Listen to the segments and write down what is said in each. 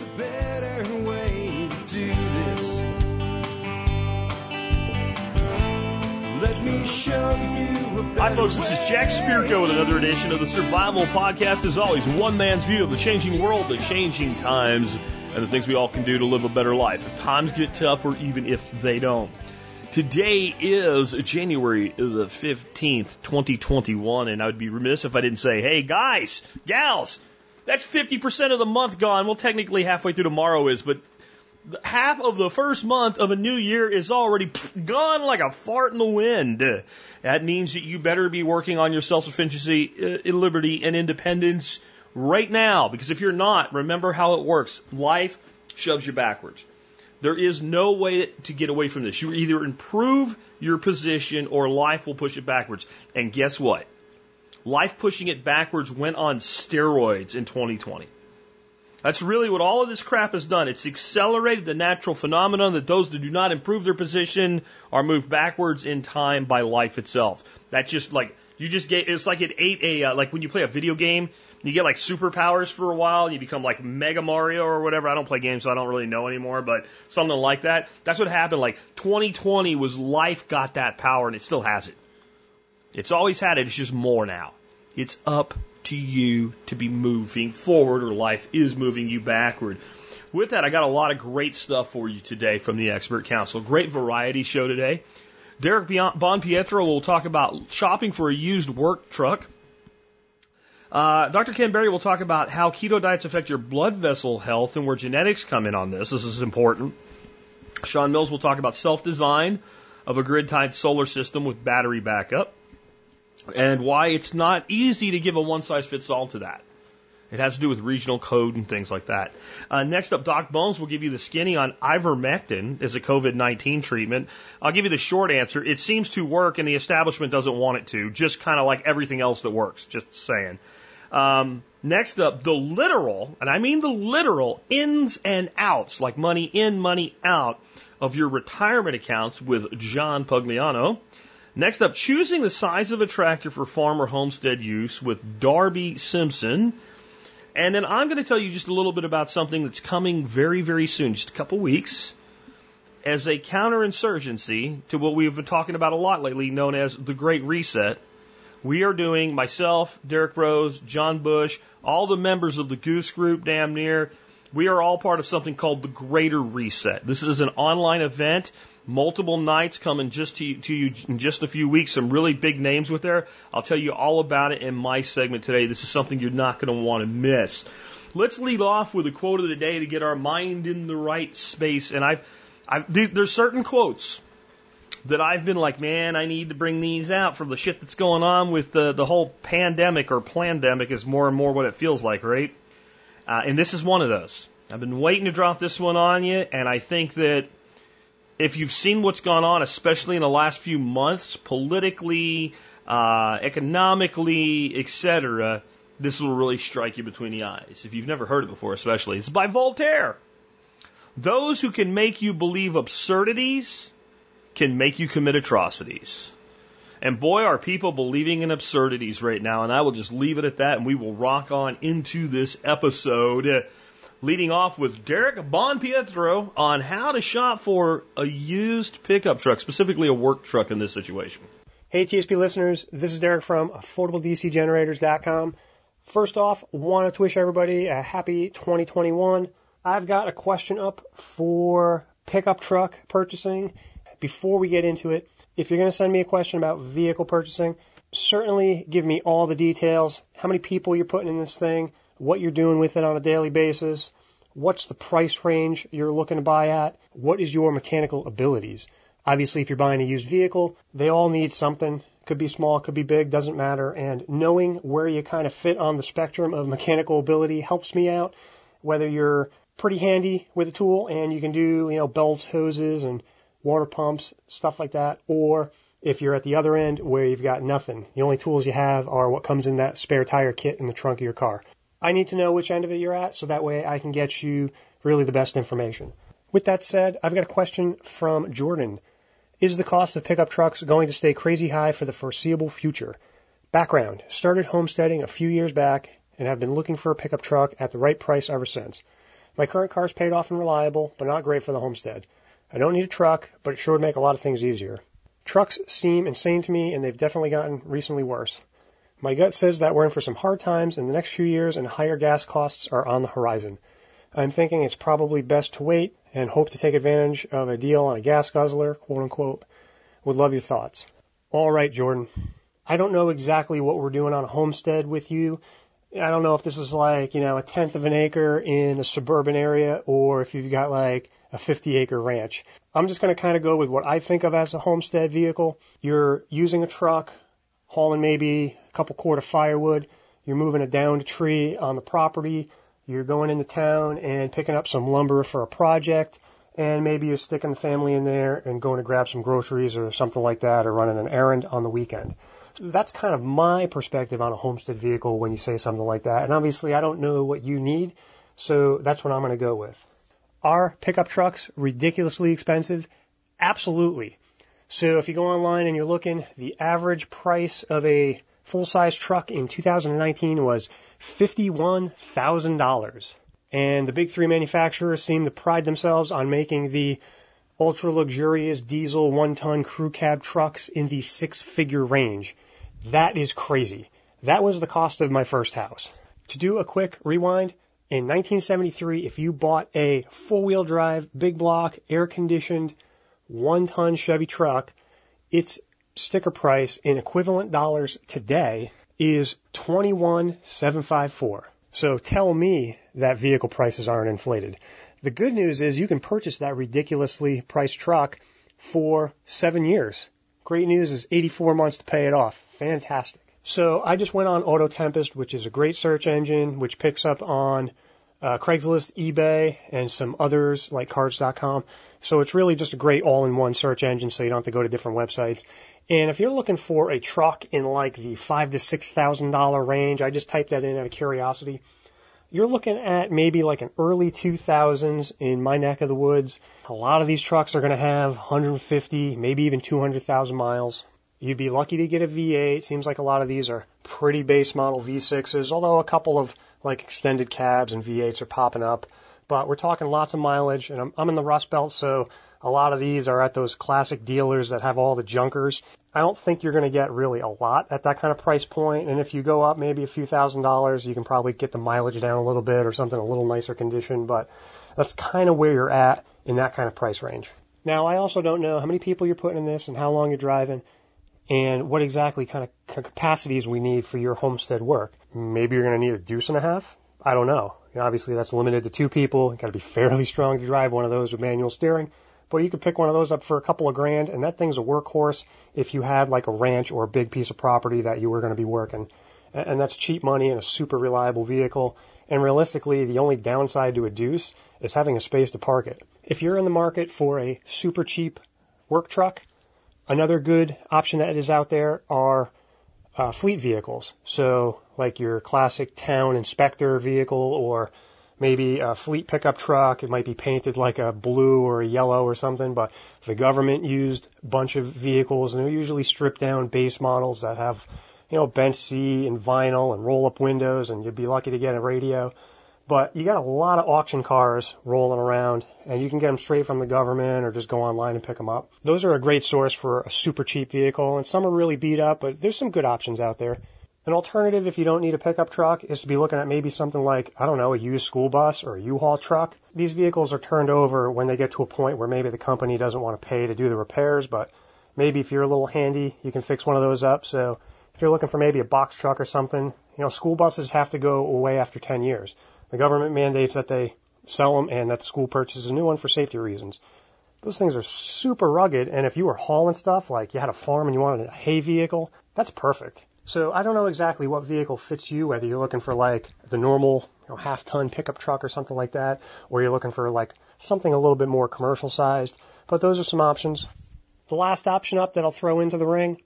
a better way to do this. Let me show you Hi, folks. This is Jack Spirko with another edition of the Survival Podcast. As always, one man's view of the changing world, the changing times, and the things we all can do to live a better life. If times get tough, or even if they don't. Today is January the 15th, 2021, and I would be remiss if I didn't say, hey, guys, gals, that's 50% of the month gone. Well, technically halfway through tomorrow is, but half of the first month of a new year is already gone like a fart in the wind. That means that you better be working on your self-sufficiency, uh, liberty, and independence right now. Because if you're not, remember how it works. Life shoves you backwards. There is no way to get away from this. You either improve your position or life will push it backwards. And guess what? Life pushing it backwards went on steroids in 2020. That's really what all of this crap has done. It's accelerated the natural phenomenon that those that do not improve their position are moved backwards in time by life itself. That's just like, you just get, it's like it ate a, uh, like when you play a video game, you get like superpowers for a while, and you become like Mega Mario or whatever. I don't play games, so I don't really know anymore, but something like that. That's what happened. Like 2020 was life got that power, and it still has it. It's always had it. It's just more now. It's up to you to be moving forward, or life is moving you backward. With that, I got a lot of great stuff for you today from the Expert Council. Great variety show today. Derek Bon Pietro will talk about shopping for a used work truck. Uh, Dr. Ken Berry will talk about how keto diets affect your blood vessel health and where genetics come in on this. This is important. Sean Mills will talk about self design of a grid tied solar system with battery backup and why it's not easy to give a one size fits all to that. It has to do with regional code and things like that. Uh, next up, Doc Bones will give you the skinny on ivermectin as a COVID 19 treatment. I'll give you the short answer. It seems to work and the establishment doesn't want it to, just kind of like everything else that works, just saying. Um, next up, the literal, and I mean the literal ins and outs, like money in, money out of your retirement accounts with John Pugliano. Next up, choosing the size of a tractor for farm or homestead use with Darby Simpson. And then I'm going to tell you just a little bit about something that's coming very, very soon, just a couple weeks, as a counterinsurgency to what we've been talking about a lot lately, known as the Great Reset. We are doing myself, Derrick Broze, John Bush, all the members of the Goose Group, damn near. We are all part of something called the Greater Reset. This is an online event, multiple nights coming just to, to you in just a few weeks. Some really big names with there. I'll tell you all about it in my segment today. This is something you're not going to want to miss. Let's lead off with a quote of the day to get our mind in the right space. And I've, I've there's certain quotes that I've been like, man, I need to bring these out from the shit that's going on with the, the whole pandemic or plandemic is more and more what it feels like, right? Uh, and this is one of those. I've been waiting to drop this one on you, and I think that if you've seen what's gone on, especially in the last few months, politically, uh, economically, etc., this will really strike you between the eyes. If you've never heard it before, especially, it's by Voltaire. Those who can make you believe absurdities can make you commit atrocities. And boy, are people believing in absurdities right now. And I will just leave it at that and we will rock on into this episode. Uh, leading off with Derek Bon Pietro on how to shop for a used pickup truck, specifically a work truck in this situation. Hey TSP listeners, this is Derek from AffordableDCGenerators.com. First off, wanted to wish everybody a happy 2021. I've got a question up for pickup truck purchasing before we get into it, if you're going to send me a question about vehicle purchasing, certainly give me all the details, how many people you're putting in this thing, what you're doing with it on a daily basis, what's the price range you're looking to buy at, what is your mechanical abilities. Obviously, if you're buying a used vehicle, they all need something. Could be small, could be big, doesn't matter. And knowing where you kind of fit on the spectrum of mechanical ability helps me out. Whether you're pretty handy with a tool and you can do, you know, belts, hoses, and water pumps, stuff like that, or if you're at the other end where you've got nothing. The only tools you have are what comes in that spare tire kit in the trunk of your car. I need to know which end of it you're at so that way I can get you really the best information. With that said, I've got a question from Jordan. Is the cost of pickup trucks going to stay crazy high for the foreseeable future? Background. Started homesteading a few years back and have been looking for a pickup truck at the right price ever since. My current car is paid off and reliable, but not great for the homestead. I don't need a truck, but it sure would make a lot of things easier. Trucks seem insane to me, and they've definitely gotten recently worse. My gut says that we're in for some hard times in the next few years, and higher gas costs are on the horizon. I'm thinking it's probably best to wait and hope to take advantage of a deal on a gas guzzler, quote unquote. Would love your thoughts. All right, Jordan. I don't know exactly what we're doing on a homestead with you. I don't know if this is like, you know, a tenth of an acre in a suburban area or if you've got like a 50 acre ranch. I'm just going to kind of go with what I think of as a homestead vehicle. You're using a truck, hauling maybe a couple cord of firewood. You're moving a downed tree on the property. You're going into town and picking up some lumber for a project. And maybe you're sticking the family in there and going to grab some groceries or something like that or running an errand on the weekend that's kind of my perspective on a homestead vehicle when you say something like that. And obviously, I don't know what you need, so that's what I'm going to go with. Are pickup trucks ridiculously expensive? Absolutely. So if you go online and you're looking, the average price of a full size truck in 2019 was $51,000. And the big three manufacturers seem to pride themselves on making the ultra luxurious diesel one ton crew cab trucks in the six figure range. That is crazy. That was the cost of my first house. To do a quick rewind, in 1973, if you bought a four wheel drive, big block, air conditioned, one ton Chevy truck, its sticker price in equivalent dollars today is 21754. So tell me that vehicle prices aren't inflated. The good news is you can purchase that ridiculously priced truck for seven years. Great news is 84 months to pay it off. Fantastic. So I just went on Auto Tempest, which is a great search engine, which picks up on uh, Craigslist, eBay, and some others like Cars.com. So it's really just a great all-in-one search engine, so you don't have to go to different websites. And if you're looking for a truck in like the five to six thousand dollar range, I just typed that in out of curiosity you're looking at maybe like an early 2000s in my neck of the woods. A lot of these trucks are going to have 150, maybe even 200,000 miles. You'd be lucky to get a V8. Seems like a lot of these are pretty base model V6s, although a couple of like extended cabs and V8s are popping up. But we're talking lots of mileage, and I'm, I'm in the Rust Belt, so a lot of these are at those classic dealers that have all the junkers. I don't think you're going to get really a lot at that kind of price point. And if you go up maybe a few thousand dollars, you can probably get the mileage down a little bit or something a little nicer condition. But that's kind of where you're at in that kind of price range. Now, I also don't know how many people you're putting in this and how long you're driving and what exactly kind of capacities we need for your homestead work. Maybe you're going to need a deuce and a half. I don't know. Obviously, that's limited to two people. You got to be fairly strong to drive one of those with manual steering. But you could pick one of those up for a couple of grand, and that thing's a workhorse if you had like a ranch or a big piece of property that you were going to be working. And that's cheap money and a super reliable vehicle. And realistically, the only downside to a Deuce is having a space to park it. If you're in the market for a super cheap work truck, another good option that is out there are uh, fleet vehicles. So, like your classic town inspector vehicle or maybe a fleet pickup truck. It might be painted like a blue or a yellow or something, but the government used a bunch of vehicles and they're usually stripped down base models that have, you know, bench seat and vinyl and roll up windows and you'd be lucky to get a radio. But you got a lot of auction cars rolling around and you can get them straight from the government or just go online and pick them up. Those are a great source for a super cheap vehicle and some are really beat up, but there's some good options out there. An alternative, if you don't need a pickup truck, is to be looking at maybe something like, I don't know, a used school bus or a U-Haul truck. These vehicles are turned over when they get to a point where maybe the company doesn't want to pay to do the repairs, but maybe if you're a little handy, you can fix one of those up. So if you're looking for maybe a box truck or something, you know, school buses have to go away after 10 years. The government mandates that they sell them and that the school purchases a new one for safety reasons. Those things are super rugged, and if you were hauling stuff, like you had a farm and you wanted a hay vehicle, that's perfect. So I don't know exactly what vehicle fits you, whether you're looking for like the normal you know, half ton pickup truck or something like that, or you're looking for like something a little bit more commercial sized. But those are some options. The last option up that I'll throw into the ring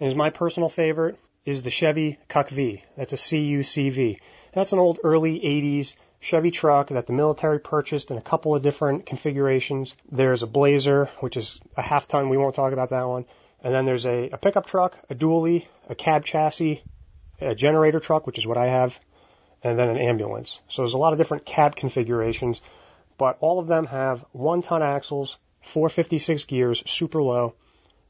is my personal favorite is the Chevy Cuck V. That's a CUCV. That's an old early 80s Chevy truck that the military purchased in a couple of different configurations. There's a Blazer, which is a half ton. We won't talk about that one. And then there's a, a pickup truck, a dually, a cab chassis, a generator truck, which is what I have, and then an ambulance. So there's a lot of different cab configurations, but all of them have one ton axles, 456 gears, super low,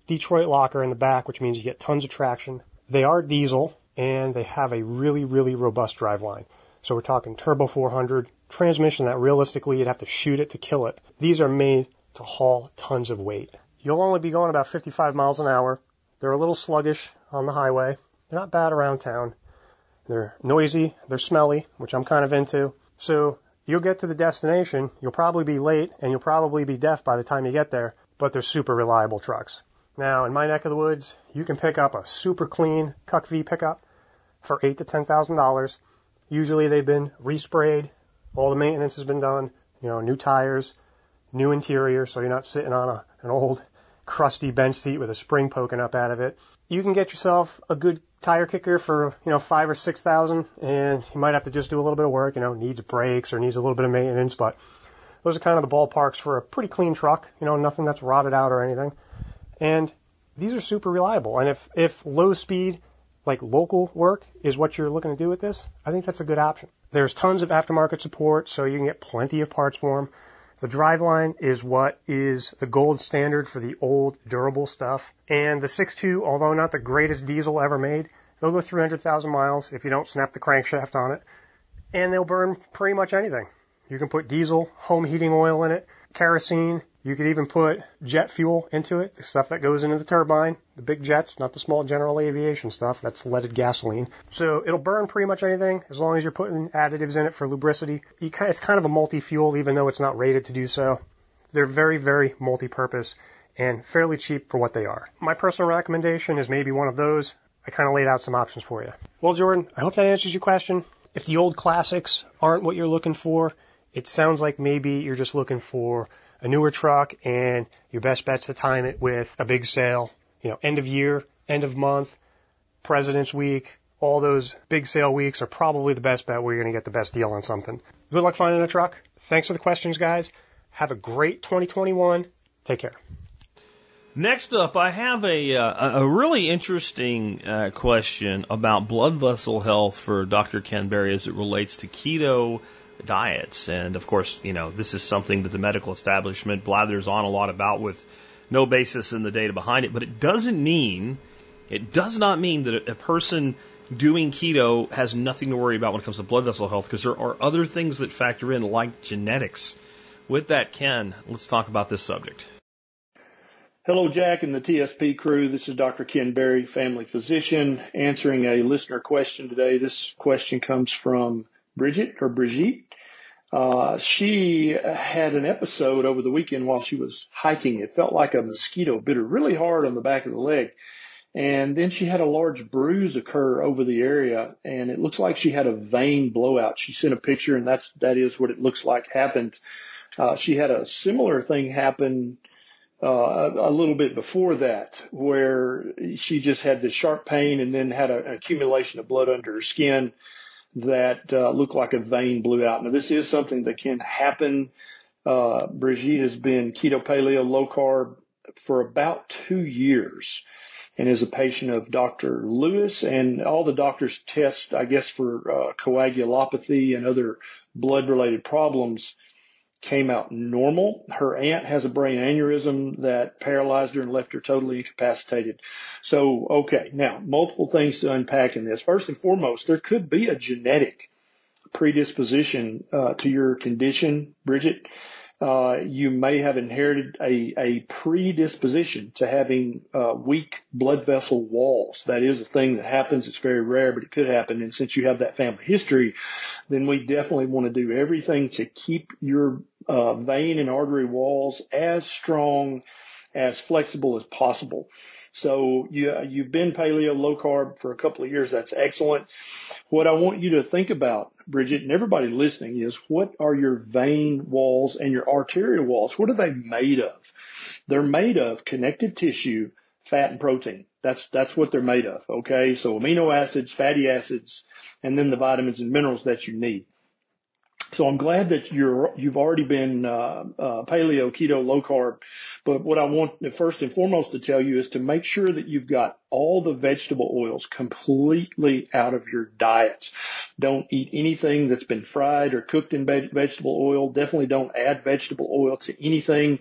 Detroit locker in the back, which means you get tons of traction. They are diesel and they have a really, really robust driveline. So we're talking turbo 400 transmission that realistically you'd have to shoot it to kill it. These are made to haul tons of weight. You'll only be going about 55 miles an hour. They're a little sluggish on the highway. They're not bad around town. They're noisy, they're smelly, which I'm kind of into. So you'll get to the destination, you'll probably be late, and you'll probably be deaf by the time you get there, but they're super reliable trucks. Now, in my neck of the woods, you can pick up a super clean Cuck V pickup for eight to ten thousand dollars. Usually they've been resprayed, all the maintenance has been done, you know, new tires, new interior, so you're not sitting on a, an old crusty bench seat with a spring poking up out of it. You can get yourself a good tire kicker for you know five or six thousand, and you might have to just do a little bit of work. You know, needs brakes or needs a little bit of maintenance, but those are kind of the ballparks for a pretty clean truck. You know, nothing that's rotted out or anything, and these are super reliable. And if if low speed like local work is what you're looking to do with this, I think that's a good option. There's tons of aftermarket support, so you can get plenty of parts for them. The driveline is what is the gold standard for the old durable stuff. And the 6.2, although not the greatest diesel ever made, they'll go 300,000 miles if you don't snap the crankshaft on it. And they'll burn pretty much anything. You can put diesel, home heating oil in it, kerosene, you could even put jet fuel into it, the stuff that goes into the turbine, the big jets, not the small general aviation stuff. That's leaded gasoline. So it'll burn pretty much anything as long as you're putting additives in it for lubricity. It's kind of a multi-fuel, even though it's not rated to do so. They're very, very multi-purpose and fairly cheap for what they are. My personal recommendation is maybe one of those. I kind of laid out some options for you. Well, Jordan, I hope that answers your question. If the old classics aren't what you're looking for, it sounds like maybe you're just looking for a newer truck and your best bet's to time it with a big sale, you know, end of year, end of month, President's Week, all those big sale weeks are probably the best bet where you're going to get the best deal on something. Good luck finding a truck. Thanks for the questions, guys. Have a great 2021. Take care. Next up, I have a uh, a really interesting uh, question about blood vessel health for Dr. Ken Berry as it relates to keto diets. And of course, you know, this is something that the medical establishment blathers on a lot about with no basis in the data behind it. But it doesn't mean, it does not mean that a person doing keto has nothing to worry about when it comes to blood vessel health because there are other things that factor in, like genetics. With that, Ken, let's talk about this subject. Hello, Jack and the TSP crew. This is Dr. Ken Berry, family physician, answering a listener question today. This question comes from Bridget or Brigitte. Uh, she had an episode over the weekend while she was hiking. It felt like a mosquito bit her really hard on the back of the leg. And then she had a large bruise occur over the area and it looks like she had a vein blowout. She sent a picture and that's, that is what it looks like happened. Uh, she had a similar thing happen, uh, a little bit before that where she just had this sharp pain and then had a, an accumulation of blood under her skin that uh, looked like a vein blew out. Now, this is something that can happen. Uh, Brigitte has been keto paleo low carb for about two years and is a patient of Dr. Lewis and all the doctors test, I guess, for uh, coagulopathy and other blood related problems came out normal. Her aunt has a brain aneurysm that paralyzed her and left her totally incapacitated. So, okay, now multiple things to unpack in this. First and foremost, there could be a genetic predisposition uh, to your condition, Bridget. Uh, you may have inherited a, a predisposition to having uh, weak blood vessel walls. That is a thing that happens. It's very rare, but it could happen. And since you have that family history, then we definitely want to do everything to keep your uh, vein and artery walls as strong, as flexible as possible. So you, you've been paleo low carb for a couple of years. That's excellent. What I want you to think about, Bridget, and everybody listening is what are your vein walls and your arterial walls? What are they made of? They're made of connective tissue, fat and protein. That's, that's what they're made of. Okay. So amino acids, fatty acids, and then the vitamins and minerals that you need. So I'm glad that you're, you've already been, uh, uh, paleo, keto, low carb But what I want first and foremost to tell you is to make sure that you've got all the vegetable oils completely out of your diet. Don't eat anything that's been fried or cooked in vegetable oil. Definitely don't add vegetable oil to anything.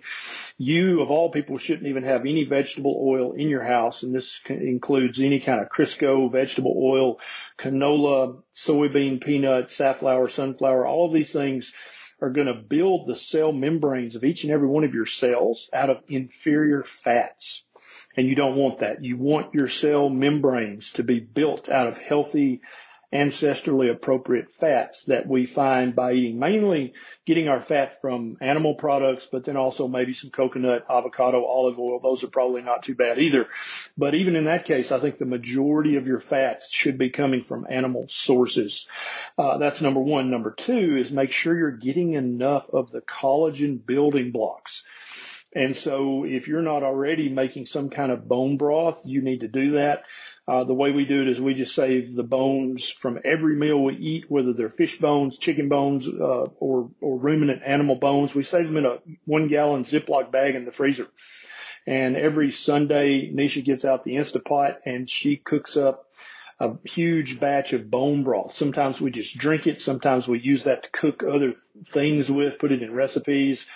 You, of all people, shouldn't even have any vegetable oil in your house. And this includes any kind of Crisco vegetable oil, canola, soybean, peanut, safflower, sunflower, all of these things are going to build the cell membranes of each and every one of your cells out of inferior fats. And you don't want that. You want your cell membranes to be built out of healthy, ancestrally appropriate fats that we find by eating mainly getting our fat from animal products, but then also maybe some coconut, avocado, olive oil. Those are probably not too bad either. But even in that case, I think the majority of your fats should be coming from animal sources. Uh, that's number one. Number two is make sure you're getting enough of the collagen building blocks. And so if you're not already making some kind of bone broth, you need to do that. Uh, the way we do it is we just save the bones from every meal we eat, whether they're fish bones, chicken bones, uh, or, or ruminant animal bones. We save them in a one gallon Ziploc bag in the freezer. And every Sunday, Neisha gets out the Instapot and she cooks up a huge batch of bone broth. Sometimes we just drink it. Sometimes we use that to cook other things with, put it in recipes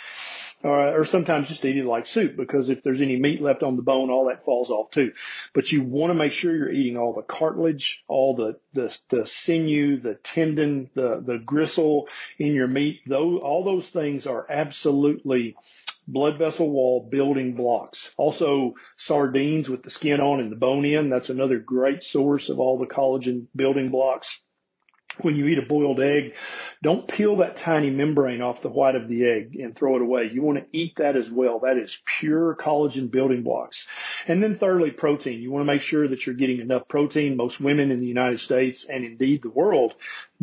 or, or sometimes just eat it like soup because if there's any meat left on the bone, all that falls off too. But you want to make sure you're eating all the cartilage, all the, the, the sinew, the tendon, the, the gristle in your meat. Those, all those things are absolutely blood vessel wall building blocks. Also sardines with the skin on and the bone in. That's another great source of all the collagen building blocks when you eat a boiled egg, don't peel that tiny membrane off the white of the egg and throw it away. You want to eat that as well. That is pure collagen building blocks. And then thirdly, protein. You want to make sure that you're getting enough protein. Most women in the United States and indeed the world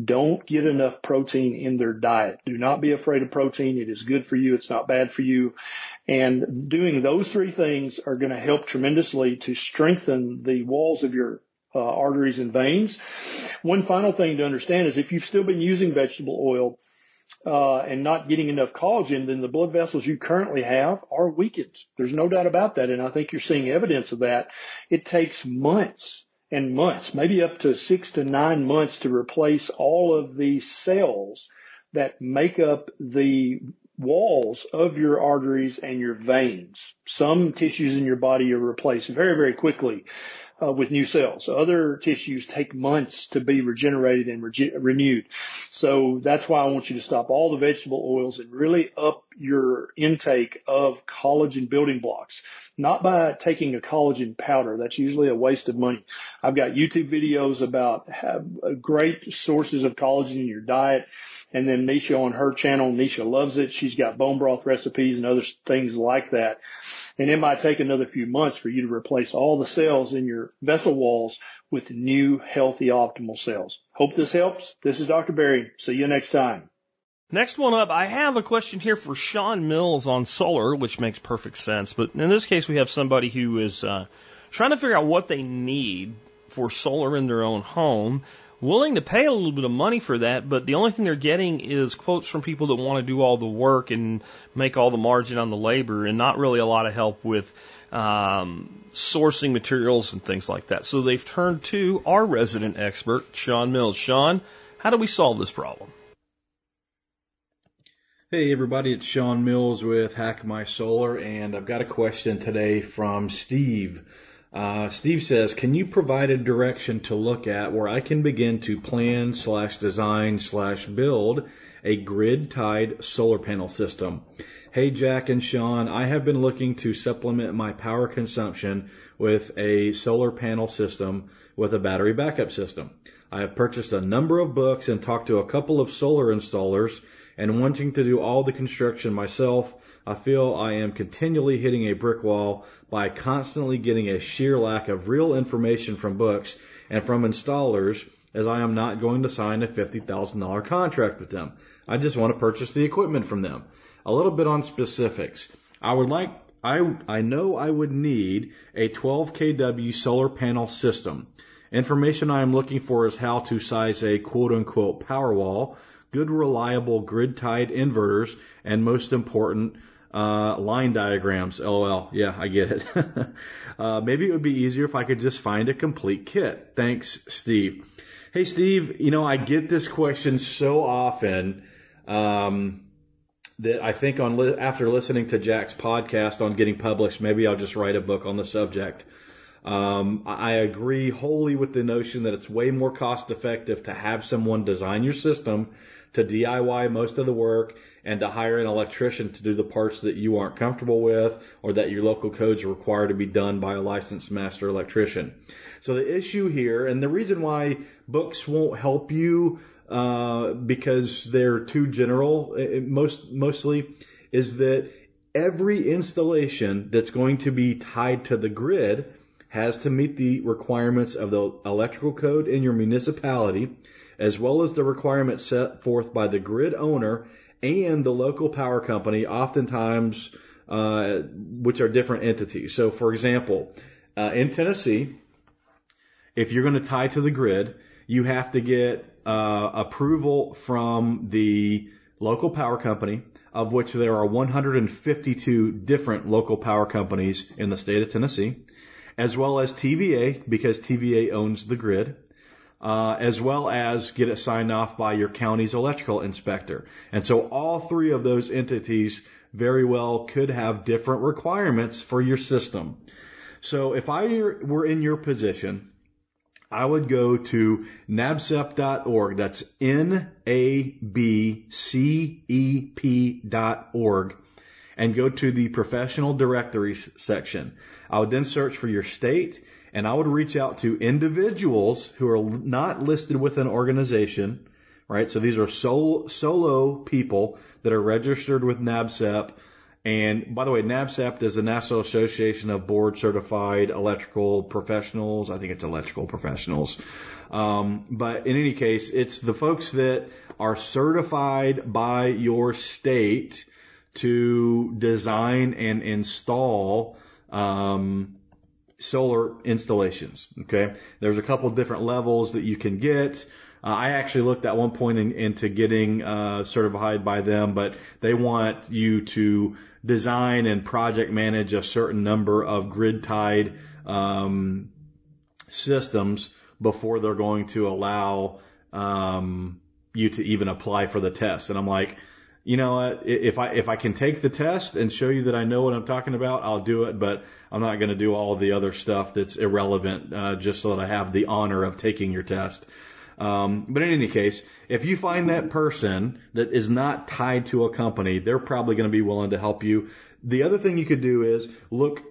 don't get enough protein in their diet. Do not be afraid of protein. It is good for you. It's not bad for you. And doing those three things are going to help tremendously to strengthen the walls of your uh, arteries and veins. One final thing to understand is if you've still been using vegetable oil uh, and not getting enough collagen, then the blood vessels you currently have are weakened. There's no doubt about that, and I think you're seeing evidence of that. It takes months and months, maybe up to six to nine months to replace all of the cells that make up the walls of your arteries and your veins. Some tissues in your body are replaced very, very quickly uh, with new cells. Other tissues take months to be regenerated and rege- renewed. So that's why I want you to stop all the vegetable oils and really up your intake of collagen building blocks. Not by taking a collagen powder. That's usually a waste of money. I've got YouTube videos about great sources of collagen in your diet. And then Neisha on her channel, Neisha loves it. She's got bone broth recipes and other things like that. And it might take another few months for you to replace all the cells in your vessel walls with new, healthy, optimal cells. Hope this helps. This is Dr. Berry. See you next time. Next one up, I have a question here for Sean Mills on solar, which makes perfect sense. But in this case, we have somebody who is uh, trying to figure out what they need for solar in their own home willing to pay a little bit of money for that, but the only thing they're getting is quotes from people that want to do all the work and make all the margin on the labor and not really a lot of help with um, sourcing materials and things like that. So they've turned to our resident expert, Sean Mills. Sean, how do we solve this problem? Hey everybody, it's Sean Mills with Hack My Solar, and I've got a question today from Steve. Uh, Steve says, can you provide a direction to look at where I can begin to plan slash design slash build a grid tied solar panel system? Hey Jack and Sean, I have been looking to supplement my power consumption with a solar panel system with a battery backup system. I have purchased a number of books and talked to a couple of solar installers and wanting to do all the construction myself, I feel I am continually hitting a brick wall by constantly getting a sheer lack of real information from books and from installers as I am not going to sign a $50,000 contract with them. I just want to purchase the equipment from them. A little bit on specifics. I would like I I know I would need a 12 kW solar panel system. Information I am looking for is how to size a quote unquote power wall good reliable grid tied inverters, and most important, Uh, line diagrams, lol. Yeah, I get it. uh, maybe it would be easier if I could just find a complete kit. Thanks, Steve. Hey, Steve, you know, I get this question so often, um, that I think on li- after listening to Jack's podcast on getting published, maybe I'll just write a book on the subject. Um, I agree wholly with the notion that it's way more cost effective to have someone design your system, to DIY most of the work, and to hire an electrician to do the parts that you aren't comfortable with or that your local codes require to be done by a licensed master electrician. So the issue here, and the reason why books won't help you uh, because they're too general, most mostly, is that every installation that's going to be tied to the grid has to meet the requirements of the electrical code in your municipality, as well as the requirements set forth by the grid owner and the local power company, oftentimes, uh, which are different entities. So, for example, uh, in Tennessee, if you're going to tie to the grid, you have to get uh, approval from the local power company, of which there are 152 different local power companies in the state of Tennessee as well as TVA, because TVA owns the grid, uh, as well as get it signed off by your county's electrical inspector. And so all three of those entities very well could have different requirements for your system. So if I were in your position, I would go to nabcep.org. That's N-A-B-C-E-P dot org and go to the professional directories section. I would then search for your state and I would reach out to individuals who are not listed with an organization, right? So these are solo, solo people that are registered with NABCEP. And by the way, NABCEP is the National Association of Board Certified Electrical Professionals. I think it's electrical professionals. Um, but in any case, it's the folks that are certified by your state to design and install um, solar installations. Okay, there's a couple different levels that you can get. Uh, I actually looked at one point in, into getting uh, certified by them, but they want you to design and project manage a certain number of grid tied um, systems before they're going to allow um, you to even apply for the test. And I'm like, you know what, if I, if I can take the test and show you that I know what I'm talking about, I'll do it, but I'm not going to do all the other stuff that's irrelevant, uh, just so that I have the honor of taking your test. Um, but in any case, if you find that person that is not tied to a company, they're probably going to be willing to help you. The other thing you could do is look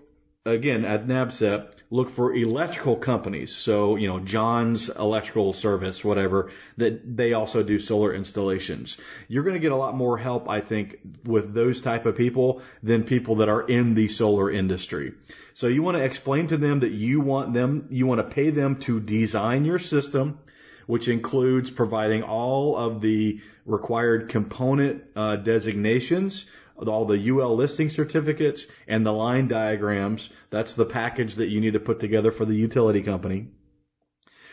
again at NABCEP, look for electrical companies. So, you know, John's electrical service, whatever, that they also do solar installations. You're going to get a lot more help, I think, with those type of people than people that are in the solar industry. So you want to explain to them that you want them, you want to pay them to design your system, which includes providing all of the required component uh, designations, all the UL listing certificates and the line diagrams. That's the package that you need to put together for the utility company.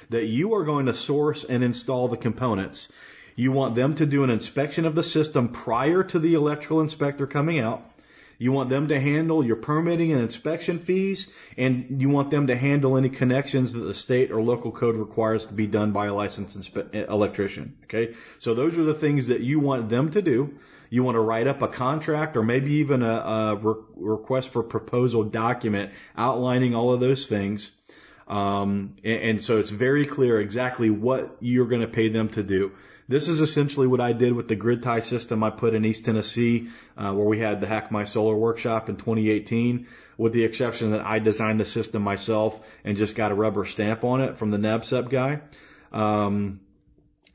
That you are going to source and install the components. You want them to do an inspection of the system prior to the electrical inspector coming out. You want them to handle your permitting and inspection fees, and you want them to handle any connections that the state or local code requires to be done by a licensed inspe- electrician. Okay, so those are the things that you want them to do. You want to write up a contract or maybe even a, a re- request for proposal document outlining all of those things. Um, and, and so it's very clear exactly what you're going to pay them to do. This is essentially what I did with the grid tie system I put in East Tennessee, uh, where we had the Hack My Solar workshop in 2018, with the exception that I designed the system myself and just got a rubber stamp on it from the NABCEP guy. Um,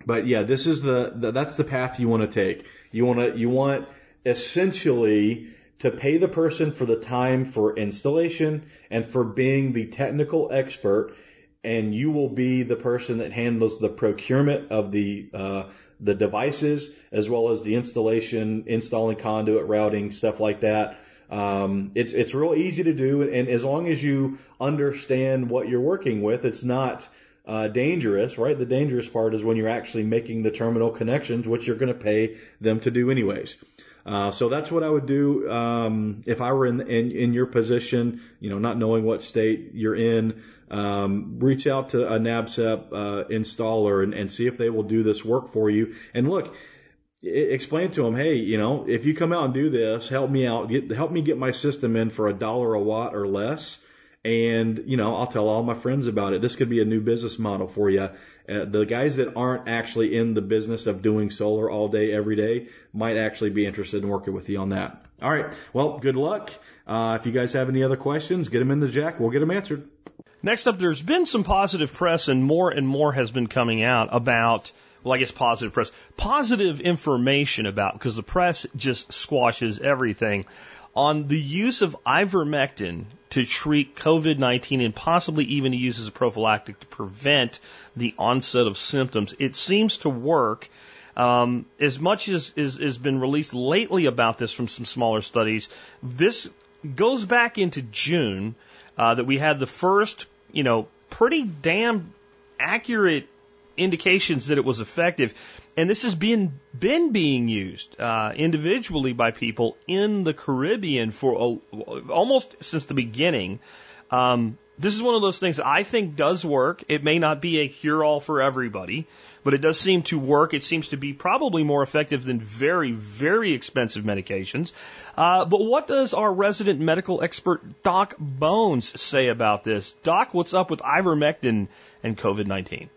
but yeah, this is the, the that's the path you want to take. You want to you want essentially to pay the person for the time for installation and for being the technical expert and you will be the person that handles the procurement of the uh, the devices as well as the installation, installing conduit routing, stuff like that. Um, it's it's real easy to do, and as long as you understand what you're working with, it's not uh, dangerous, right? The dangerous part is when you're actually making the terminal connections, which you're going to pay them to do anyways. Uh, so that's what I would do um, if I were in, in in your position. You know, not knowing what state you're in, um, reach out to a NABCEP uh, installer and, and see if they will do this work for you. And look, explain to them, hey, you know, if you come out and do this, help me out, get, help me get my system in for a dollar a watt or less. And, you know, I'll tell all my friends about it. This could be a new business model for you. Uh, the guys that aren't actually in the business of doing solar all day, every day, might actually be interested in working with you on that. All right. Well, good luck. Uh, if you guys have any other questions, get them in the Jack. We'll get them answered. Next up, there's been some positive press, and more and more has been coming out about well, I guess positive press, positive information about, because the press just squashes everything, on the use of ivermectin to treat COVID 19 and possibly even to use as a prophylactic to prevent the onset of symptoms. It seems to work. Um, as much as has been released lately about this from some smaller studies, this goes back into June uh, that we had the first, you know, pretty damn accurate indications that it was effective. And this has been been being used uh, individually by people in the Caribbean for a, almost since the beginning. Um, this is one of those things I think does work. It may not be a cure all for everybody, but it does seem to work. It seems to be probably more effective than very, very expensive medications. Uh, but what does our resident medical expert Doc Bones say about this? Doc, what's up with ivermectin and COVID 19?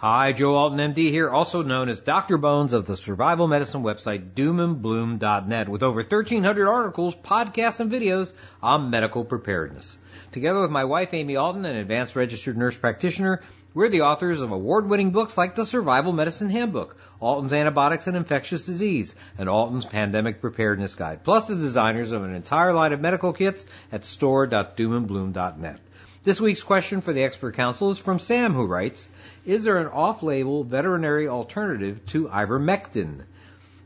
Hi, Joe Alton, MD here, also known as Dr. Bones of the survival medicine website doomandbloom.net with over 1300 articles, podcasts, and videos on medical preparedness. Together with my wife, Amy Alton, an advanced registered nurse practitioner, we're the authors of award-winning books like the Survival Medicine Handbook, Alton's Antibiotics and Infectious Disease, and Alton's Pandemic Preparedness Guide, plus the designers of an entire line of medical kits at store.doomandbloom.net. This week's question for the expert council is from Sam, who writes, Is there an off-label veterinary alternative to ivermectin?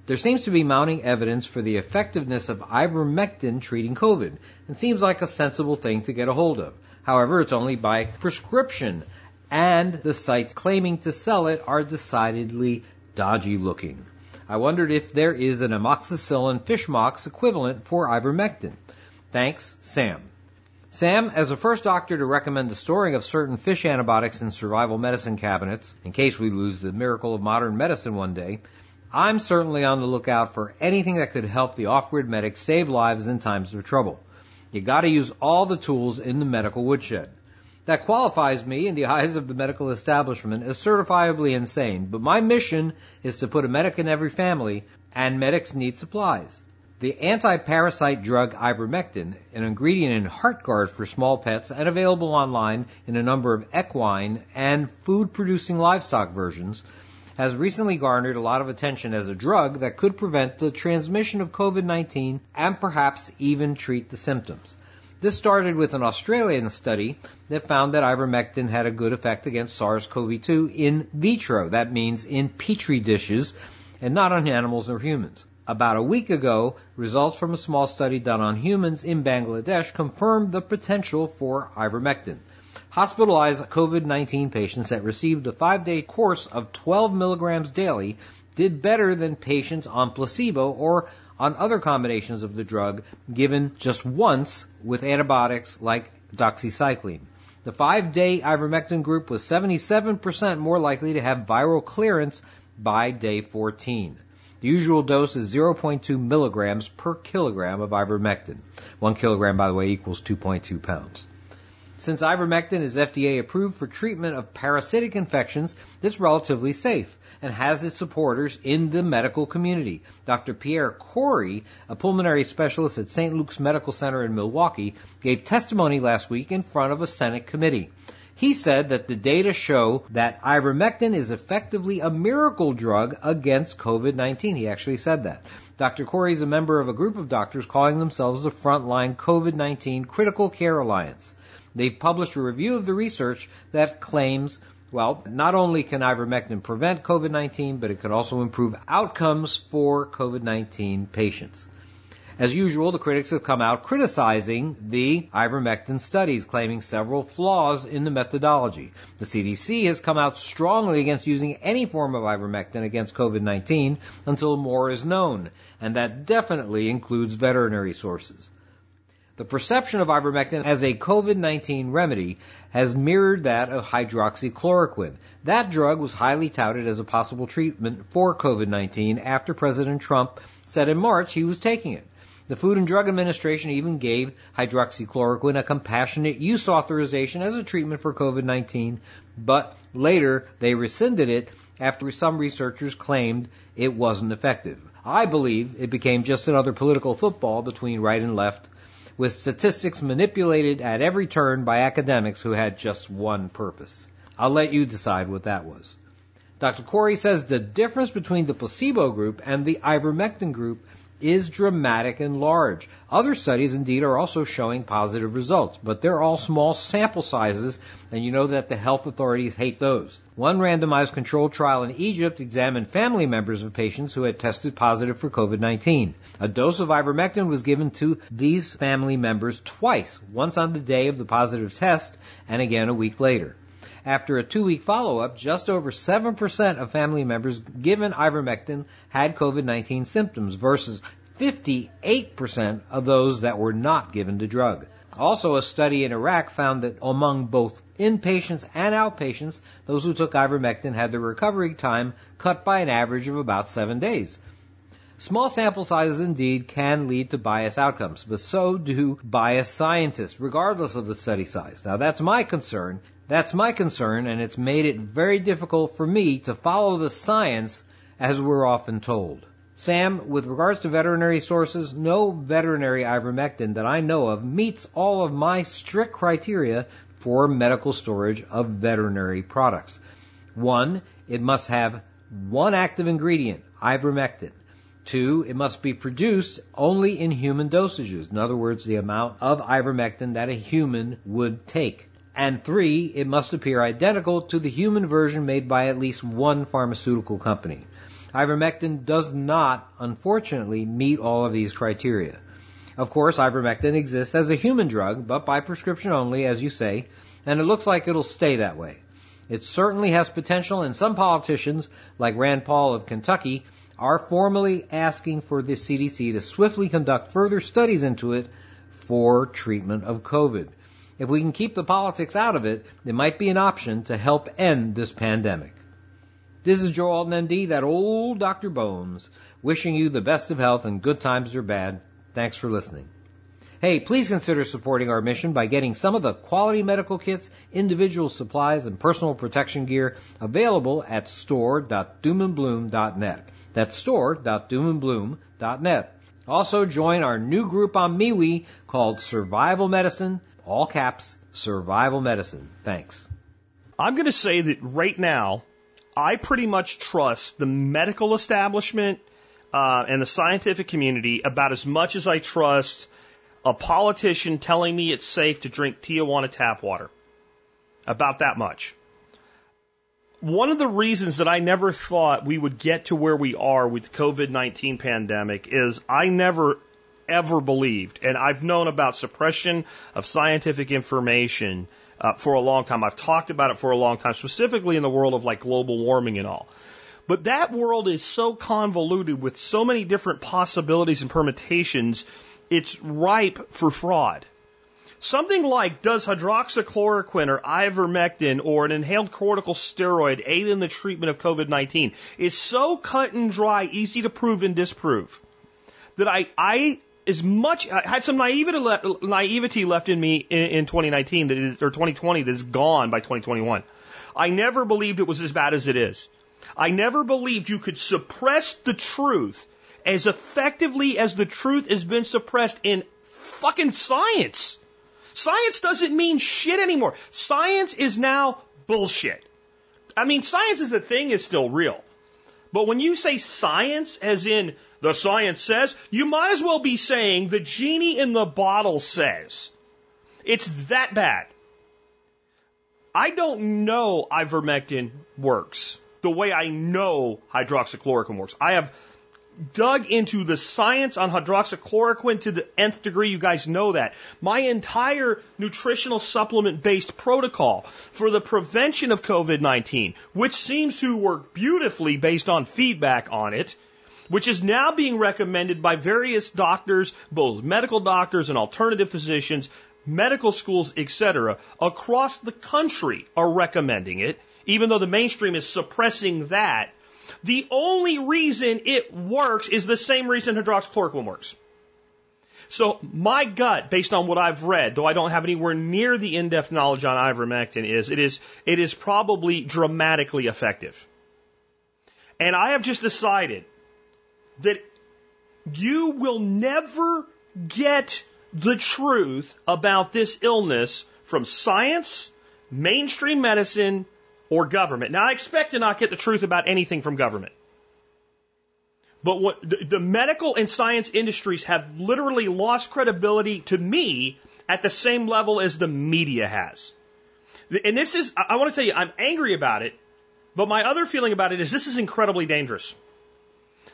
There seems to be mounting evidence for the effectiveness of ivermectin treating COVID, and seems like a sensible thing to get a hold of. However, it's only by prescription, and the sites claiming to sell it are decidedly dodgy looking. I wondered if there is an amoxicillin fishmox equivalent for ivermectin. Thanks, Sam. Sam, as the first doctor to recommend the storing of certain fish antibiotics in survival medicine cabinets, in case we lose the miracle of modern medicine one day, I'm certainly on the lookout for anything that could help the off-grid medic save lives in times of trouble. You gotta use all the tools in the medical woodshed. That qualifies me in the eyes of the medical establishment as certifiably insane, but my mission is to put a medic in every family, and medics need supplies. The anti-parasite drug ivermectin, an ingredient in HeartGard for small pets and available online in a number of equine and food-producing livestock versions, has recently garnered a lot of attention as a drug that could prevent the transmission of COVID-19 and perhaps even treat the symptoms. This started with an Australian study that found that ivermectin had a good effect against SARS-CoV-2 in vitro. That means in petri dishes and not on animals or humans. About a week ago, results from a small study done on humans in Bangladesh confirmed the potential for ivermectin. Hospitalized COVID-19 patients that received a five-day course of 12 milligrams daily did better than patients on placebo or on other combinations of the drug given just once with antibiotics like doxycycline. The five-day ivermectin group was 77% more likely to have viral clearance by day 14. The usual dose is 0.2 milligrams per kilogram of ivermectin. One kilogram, by the way, equals 2.2 pounds. Since ivermectin is FDA approved for treatment of parasitic infections, it's relatively safe and has its supporters in the medical community. Dr. Pierre Kory, a pulmonary specialist at St. Luke's Medical Center in Milwaukee, gave testimony last week in front of a Senate committee. He said that the data show that ivermectin is effectively a miracle drug against COVID-19. He actually said that. Dr. Kory is a member of a group of doctors calling themselves the Frontline COVID-19 Critical Care Alliance. They've published a review of the research that claims well, not only can ivermectin prevent COVID-19, but it can also improve outcomes for COVID-19 patients. As usual, the critics have come out criticizing the ivermectin studies, claiming several flaws in the methodology. The CDC has come out strongly against using any form of ivermectin against COVID-19 until more is known, and that definitely includes veterinary sources. The perception of ivermectin as a COVID-19 remedy has mirrored that of hydroxychloroquine. That drug was highly touted as a possible treatment for COVID-19 after President Trump said in March he was taking it. The Food and Drug Administration even gave hydroxychloroquine a compassionate use authorization as a treatment for COVID-19, but later they rescinded it after some researchers claimed it wasn't effective. I believe it became just another political football between right and left, with statistics manipulated at every turn by academics who had just one purpose. I'll let you decide what that was. Dr. Kory says the difference between the placebo group and the ivermectin group is dramatic and large. Other studies indeed are also showing positive results, but they're all small sample sizes, and you know that the health authorities hate those. One randomized controlled trial in Egypt examined family members of patients who had tested positive for COVID-19. A dose of ivermectin was given to these family members twice, once on the day of the positive test and again a week later. After a two week follow up, just over 7% of family members given ivermectin had COVID 19 symptoms versus 58% of those that were not given the drug. Also, a study in Iraq found that among both inpatients and outpatients, those who took ivermectin had their recovery time cut by an average of about seven days. Small sample sizes indeed can lead to biased outcomes, but so do biased scientists, regardless of the study size. Now that's my concern. That's my concern, and it's made it very difficult for me to follow the science as we're often told. Sam, with regards to veterinary sources, no veterinary ivermectin that I know of meets all of my strict criteria for medical storage of veterinary products. One, it must have one active ingredient, ivermectin. Two, it must be produced only in human dosages. In other words, the amount of ivermectin that a human would take. And three, it must appear identical to the human version made by at least one pharmaceutical company. Ivermectin does not, unfortunately, meet all of these criteria. Of course, ivermectin exists as a human drug, but by prescription only, as you say, and it looks like it'll stay that way. It certainly has potential, and some politicians, like Rand Paul of Kentucky, are formally asking for the CDC to swiftly conduct further studies into it for treatment of COVID. If we can keep the politics out of it, it might be an option to help end this pandemic. This is Joe Alton, MD, that old Dr. Bones, wishing you the best of health and good times or bad. Thanks for listening. Hey, please consider supporting our mission by getting some of the quality medical kits, individual supplies, and personal protection gear available at store.doomandbloom.net. That's store.doomandbloom.net. Also join our new group on MeWe called Survival Medicine, all caps, Survival Medicine. Thanks. I'm going to say that right now, I pretty much trust the medical establishment uh, and the scientific community about as much as I trust a politician telling me it's safe to drink Tijuana tap water. About that much one of the reasons that I never thought we would get to where we are with the COVID 19 pandemic is I never ever believed, and I've known about suppression of scientific information uh, for a long time. I've talked about it for a long time, specifically in the world of like global warming and all. But that world is so convoluted with so many different possibilities and permutations, it's ripe for fraud. Something like does hydroxychloroquine or ivermectin or an inhaled corticosteroid aid in the treatment of COVID 19 is so cut and dry, easy to prove and disprove that I, I as much I had some naivety left, naivety left in me in, in 2019 that is, or 2020 that is gone by 2021. I never believed it was as bad as it is. I never believed you could suppress the truth as effectively as the truth has been suppressed in fucking science. Science doesn't mean shit anymore. Science is now bullshit. I mean, science as a thing is still real. But when you say science, as in the science says, you might as well be saying the genie in the bottle says. It's that bad. I don't know ivermectin works the way I know hydroxychloroquine works. I have dug into the science on hydroxychloroquine to the nth degree. You guys know that. My entire nutritional supplement based protocol for the prevention of COVID-19, which seems to work beautifully based on feedback on it, which is now being recommended by various doctors, both medical doctors and alternative physicians, medical schools, etc., across the country are recommending it, even though the mainstream is suppressing that the only reason it works is the same reason hydroxychloroquine works. So my gut, based on what I've read, though I don't have anywhere near the in-depth knowledge on ivermectin, is it is it is probably dramatically effective. And I have just decided that you will never get the truth about this illness from science, mainstream medicine, or government. Now, I expect to not get the truth about anything from government. But what the, the medical and science industries have literally lost credibility to me at the same level as the media has. And this is, I want to tell you, I'm angry about it, but my other feeling about it is this is incredibly dangerous.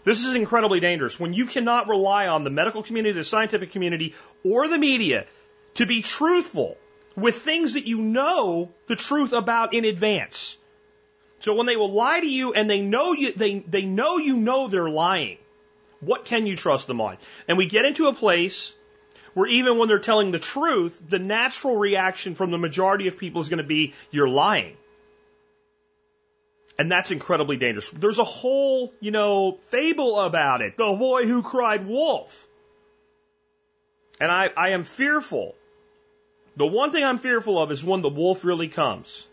This is incredibly dangerous when you cannot rely on the medical community, the scientific community, or the media to be truthful with things that you know the truth about in advance. So when they will lie to you and they know you, they, they know you know they're lying, what can you trust them on? And we get into a place where even when they're telling the truth, the natural reaction from the majority of people is going to be, you're lying. And that's incredibly dangerous. There's a whole, you know, fable about it. The boy who cried wolf. And I, I am fearful the one thing I'm fearful of is when the wolf really comes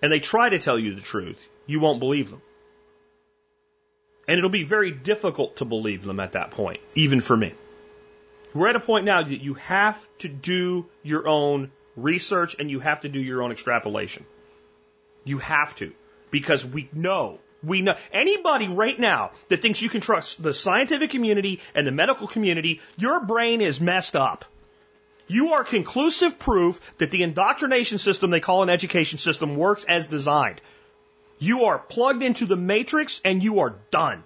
and they try to tell you the truth, you won't believe them. And it'll be very difficult to believe them at that point, even for me. We're at a point now that you have to do your own research and you have to do your own extrapolation. You have to. Because we know, we know, anybody right now that thinks you can trust the scientific community and the medical community, your brain is messed up. You are conclusive proof that the indoctrination system they call an education system works as designed. You are plugged into the matrix and you are done.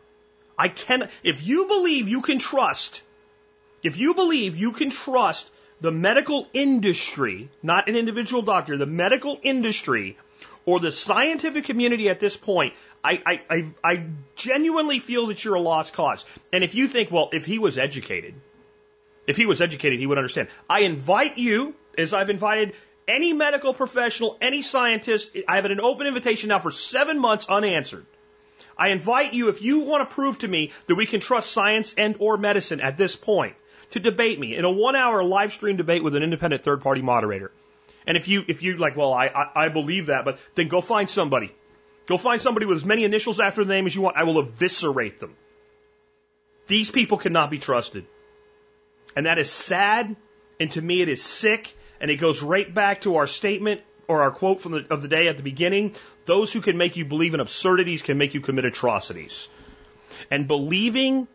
I can, if you believe you can trust, if you believe you can trust the medical industry, not an individual doctor, the medical industry or the scientific community at this point, I, I, I, genuinely feel that you're a lost cause. And if you think, well, if he was educated, if he was educated, he would understand. I invite you, as I've invited any medical professional, any scientist, I have an open invitation now for seven months unanswered. I invite you, if you want to prove to me that we can trust science and or medicine at this point, to debate me in a one hour live stream debate with an independent third party moderator. And if you, if you like, well, I, I, I believe that, but then go find somebody. Go find somebody with as many initials after the name as you want. I will eviscerate them. These people cannot be trusted. And that is sad, and to me it is sick, and it goes right back to our statement or our quote from the, of the day at the beginning. Those who can make you believe in absurdities can make you commit atrocities. And believing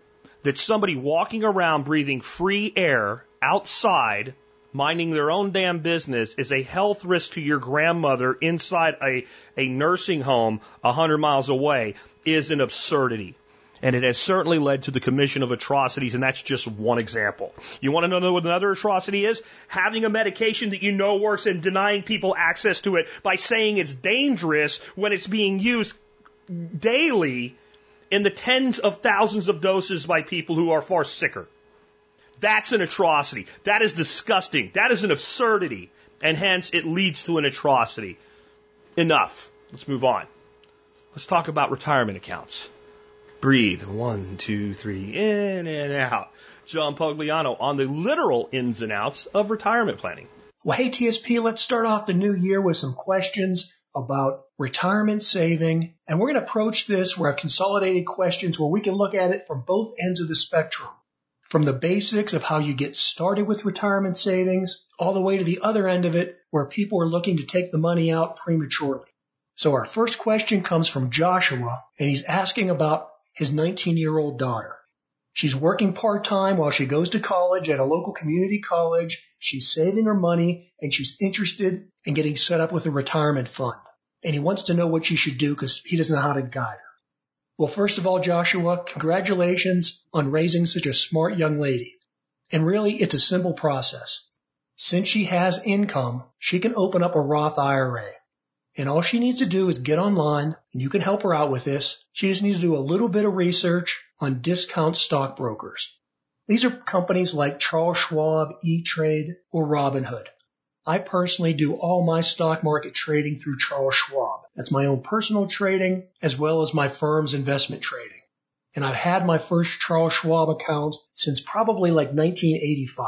that somebody walking around breathing free air outside, minding their own damn business, is a health risk to your grandmother inside a, a nursing home a hundred miles away is an absurdity. And it has certainly led to the commission of atrocities, and that's just one example. You want to know what another atrocity is? Having a medication that you know works and denying people access to it by saying it's dangerous when it's being used daily in the tens of thousands of doses by people who are far sicker. That's an atrocity. That is disgusting. That is an absurdity. And hence it leads to an atrocity. Enough. Let's move on. Let's talk about retirement accounts. Breathe. One, two, three, in and out. John Pugliano on the literal ins and outs of retirement planning. Well, hey, TSP, let's start off the new year with some questions about retirement saving. And we're going to approach this where I've consolidated questions where we can look at it from both ends of the spectrum. From the basics of how you get started with retirement savings all the way to the other end of it where people are looking to take the money out prematurely. So our first question comes from Joshua and he's asking about his 19 year old daughter. She's working part time while she goes to college at a local community college. She's saving her money and she's interested in getting set up with a retirement fund. And he wants to know what she should do because he doesn't know how to guide her. Well, first of all, Joshua, congratulations on raising such a smart young lady. And really, it's a simple process. Since she has income, she can open up a Roth IRA. And all she needs to do is get online, and you can help her out with this. She just needs to do a little bit of research on discount stockbrokers. These are companies like Charles Schwab, E-Trade, or Robinhood. I personally do all my stock market trading through Charles Schwab. That's my own personal trading as well as my firm's investment trading. And I've had my first Charles Schwab account since probably like 1985.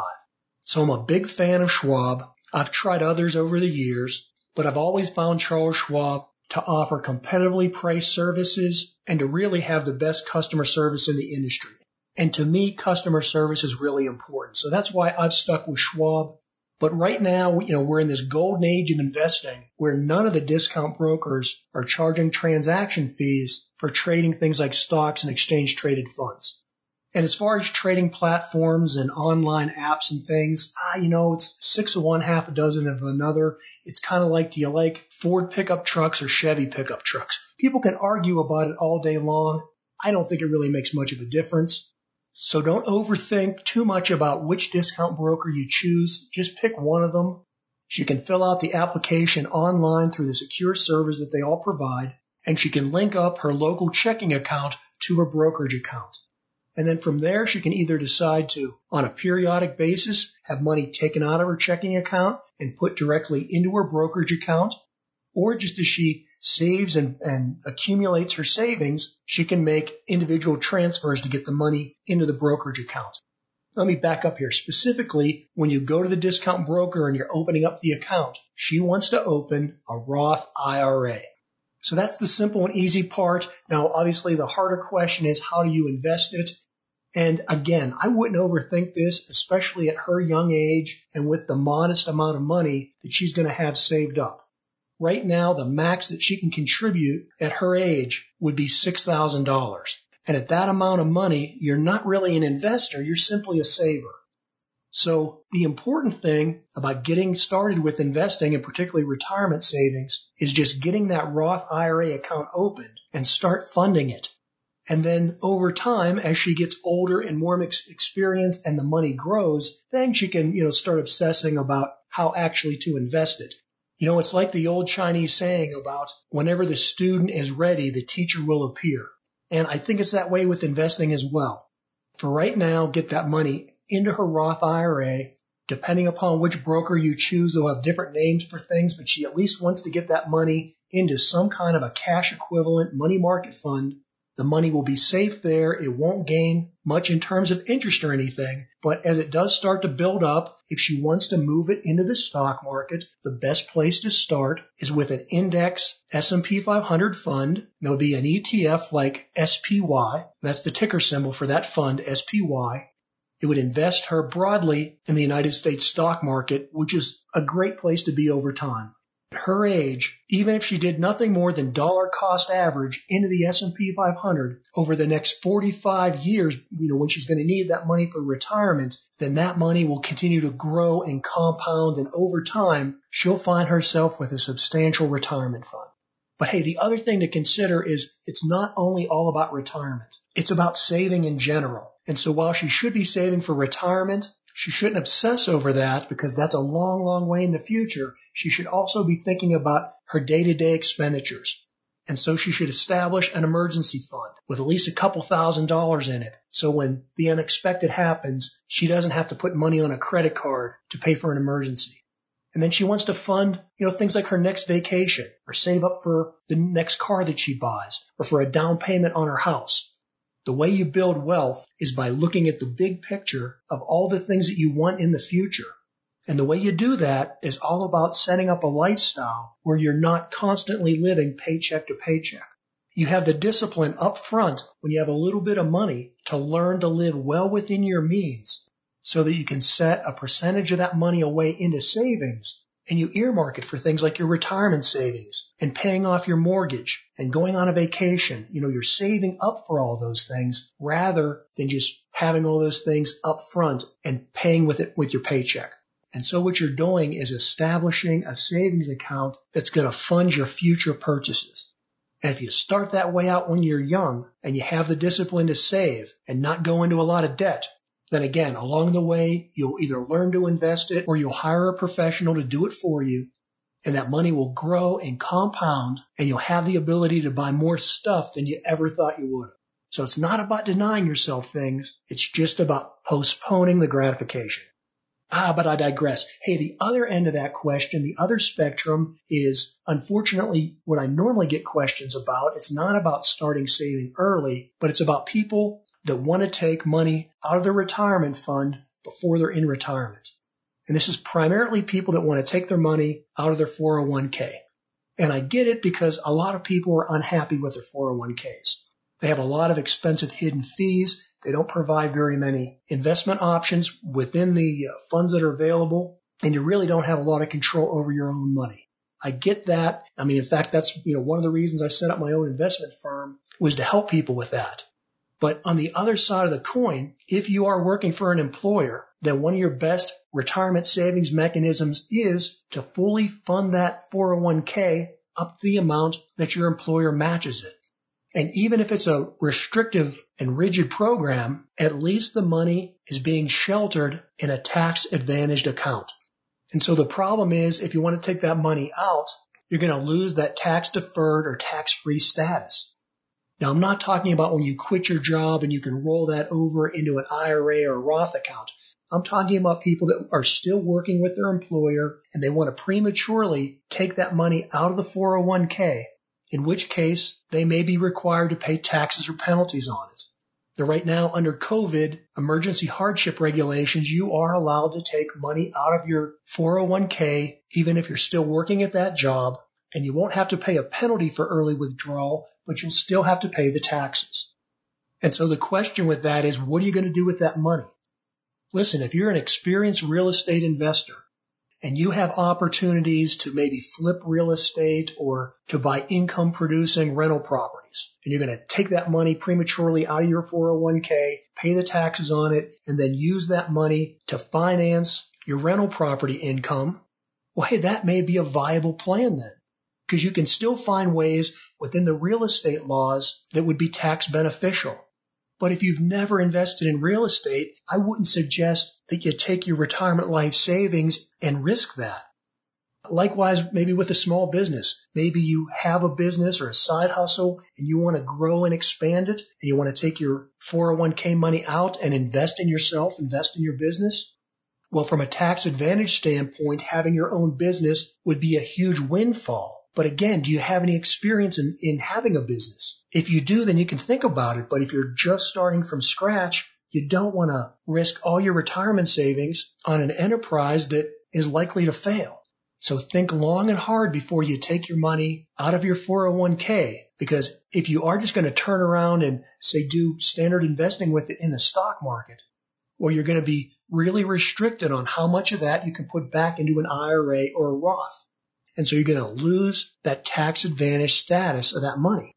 So I'm a big fan of Schwab. I've tried others over the years, but I've always found Charles Schwab to offer competitively priced services and to really have the best customer service in the industry. And to me, customer service is really important. So that's why I've stuck with Schwab. But right now, you know, we're in this golden age of investing where none of the discount brokers are charging transaction fees for trading things like stocks and exchange traded funds. And as far as trading platforms and online apps and things, ah, you know, it's six of one, half a dozen of another. It's kind of like, do you like Ford pickup trucks or Chevy pickup trucks? People can argue about it all day long. I don't think it really makes much of a difference. So don't overthink too much about which discount broker you choose. Just pick one of them. She can fill out the application online through the secure servers that they all provide, and she can link up her local checking account to her brokerage account. And then from there, she can either decide to, on a periodic basis, have money taken out of her checking account and put directly into her brokerage account, or just as she saves and, and accumulates her savings, she can make individual transfers to get the money into the brokerage account. Let me back up here. Specifically, when you go to the discount broker and you're opening up the account, she wants to open a Roth IRA. So that's the simple and easy part. Now, obviously, the harder question is how do you invest it? And again, I wouldn't overthink this, especially at her young age and with the modest amount of money that she's going to have saved up. Right now, the max that she can contribute at her age would be $6,000. And at that amount of money, you're not really an investor, you're simply a saver. So the important thing about getting started with investing and particularly retirement savings is just getting that Roth IRA account opened and start funding it. And then over time, as she gets older and more experienced and the money grows, then she can, you know, start obsessing about how actually to invest it. You know, it's like the old Chinese saying about whenever the student is ready, the teacher will appear. And I think it's that way with investing as well. For right now, get that money into her Roth IRA. Depending upon which broker you choose, they'll have different names for things, but she at least wants to get that money into some kind of a cash equivalent money market fund the money will be safe there. It won't gain much in terms of interest or anything. But as it does start to build up, if she wants to move it into the stock market, the best place to start is with an index S&P 500 fund. There'll be an ETF like SPY. That's the ticker symbol for that fund, SPY. It would invest her broadly in the United States stock market, which is a great place to be over time her age, even if she did nothing more than dollar cost average into the S&P 500 over the next 45 years, you know, when she's going to need that money for retirement, then that money will continue to grow and compound and over time, she'll find herself with a substantial retirement fund. But hey, the other thing to consider is it's not only all about retirement. It's about saving in general. And so while she should be saving for retirement, she shouldn't obsess over that because that's a long, long way in the future. She should also be thinking about her day-to-day expenditures. And so she should establish an emergency fund with at least a couple thousand dollars in it. So when the unexpected happens, she doesn't have to put money on a credit card to pay for an emergency. And then she wants to fund, you know, things like her next vacation or save up for the next car that she buys or for a down payment on her house. The way you build wealth is by looking at the big picture of all the things that you want in the future. And the way you do that is all about setting up a lifestyle where you're not constantly living paycheck to paycheck. You have the discipline up front when you have a little bit of money to learn to live well within your means so that you can set a percentage of that money away into savings and you earmark it for things like your retirement savings and paying off your mortgage and going on a vacation. You know, you're saving up for all those things rather than just having all those things up front and paying with it with your paycheck. And so what you're doing is establishing a savings account that's going to fund your future purchases. And if you start that way out when you're young and you have the discipline to save and not go into a lot of debt, then again, along the way, you'll either learn to invest it or you'll hire a professional to do it for you. And that money will grow and compound and you'll have the ability to buy more stuff than you ever thought you would. So it's not about denying yourself things. It's just about postponing the gratification. Ah, but I digress. Hey, the other end of that question, the other spectrum is unfortunately what I normally get questions about. It's not about starting saving early, but it's about people that want to take money out of their retirement fund before they're in retirement. And this is primarily people that want to take their money out of their 401k. And I get it because a lot of people are unhappy with their 401ks. They have a lot of expensive hidden fees. They don't provide very many investment options within the uh, funds that are available. And you really don't have a lot of control over your own money. I get that. I mean, in fact, that's, you know, one of the reasons I set up my own investment firm was to help people with that. But on the other side of the coin, if you are working for an employer, then one of your best retirement savings mechanisms is to fully fund that 401k up to the amount that your employer matches it. And even if it's a restrictive and rigid program, at least the money is being sheltered in a tax advantaged account. And so the problem is if you want to take that money out, you're going to lose that tax deferred or tax free status. Now I'm not talking about when you quit your job and you can roll that over into an IRA or Roth account. I'm talking about people that are still working with their employer and they want to prematurely take that money out of the 401k in which case they may be required to pay taxes or penalties on it. Now, right now, under COVID emergency hardship regulations, you are allowed to take money out of your 401k, even if you're still working at that job, and you won't have to pay a penalty for early withdrawal, but you'll still have to pay the taxes. And so the question with that is, what are you going to do with that money? Listen, if you're an experienced real estate investor and you have opportunities to maybe flip real estate or to buy income producing rental properties. And you're going to take that money prematurely out of your 401k, pay the taxes on it, and then use that money to finance your rental property income. Well, hey, that may be a viable plan then. Because you can still find ways within the real estate laws that would be tax beneficial. But if you've never invested in real estate, I wouldn't suggest that you take your retirement life savings and risk that. Likewise, maybe with a small business. Maybe you have a business or a side hustle and you want to grow and expand it and you want to take your 401k money out and invest in yourself, invest in your business. Well, from a tax advantage standpoint, having your own business would be a huge windfall. But again, do you have any experience in, in having a business? If you do, then you can think about it. But if you're just starting from scratch, you don't want to risk all your retirement savings on an enterprise that is likely to fail. So think long and hard before you take your money out of your 401k because if you are just going to turn around and say do standard investing with it in the stock market, well, you're going to be really restricted on how much of that you can put back into an IRA or a Roth. And so you're going to lose that tax advantage status of that money.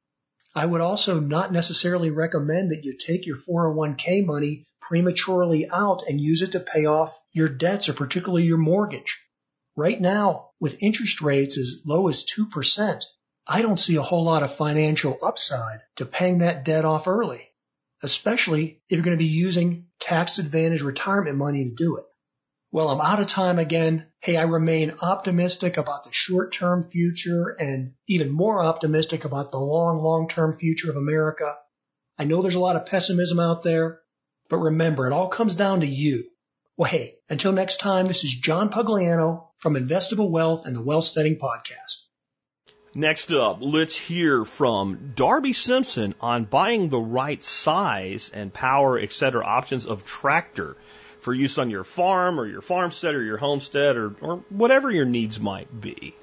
I would also not necessarily recommend that you take your 401k money prematurely out and use it to pay off your debts or particularly your mortgage. Right now, with interest rates as low as 2%, I don't see a whole lot of financial upside to paying that debt off early, especially if you're going to be using tax advantage retirement money to do it. Well, I'm out of time again. Hey, I remain optimistic about the short term future and even more optimistic about the long, long term future of America. I know there's a lot of pessimism out there, but remember, it all comes down to you. Well, hey, until next time, this is John Pugliano from Investable Wealth and the Wealth Setting Podcast. Next up, let's hear from Darby Simpson on buying the right size and power, etc. options of tractor for use on your farm or your farmstead or your homestead or, or whatever your needs might be.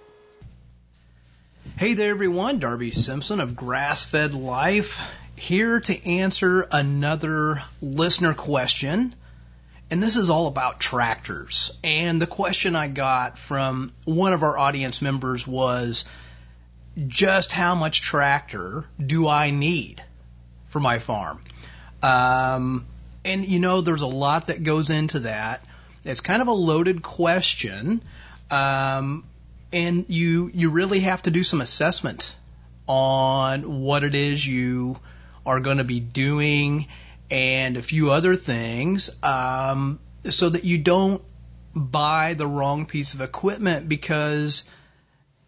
Hey there, everyone. Darby Simpson of Grass Fed Life here to answer another listener question. And this is all about tractors. And the question I got from one of our audience members was just how much tractor do I need for my farm? Um, and you know, there's a lot that goes into that. It's kind of a loaded question, um, and you you really have to do some assessment on what it is you are going to be doing and a few other things um, so that you don't buy the wrong piece of equipment because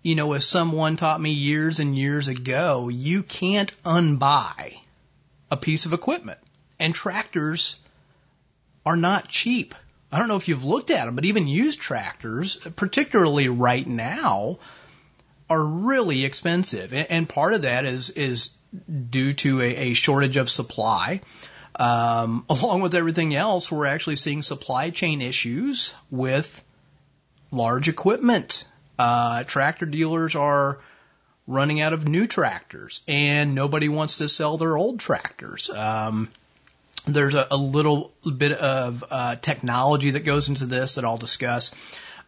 you know as someone taught me years and years ago you can't unbuy a piece of equipment and tractors are not cheap I don't know if you've looked at them, but even used tractors, particularly right now, are really expensive. And part of that is, is due to a, a shortage of supply. Um, along with everything else, we're actually seeing supply chain issues with large equipment. Uh, tractor dealers are running out of new tractors and nobody wants to sell their old tractors. Um, there's a, a little bit of uh, technology that goes into this that I'll discuss.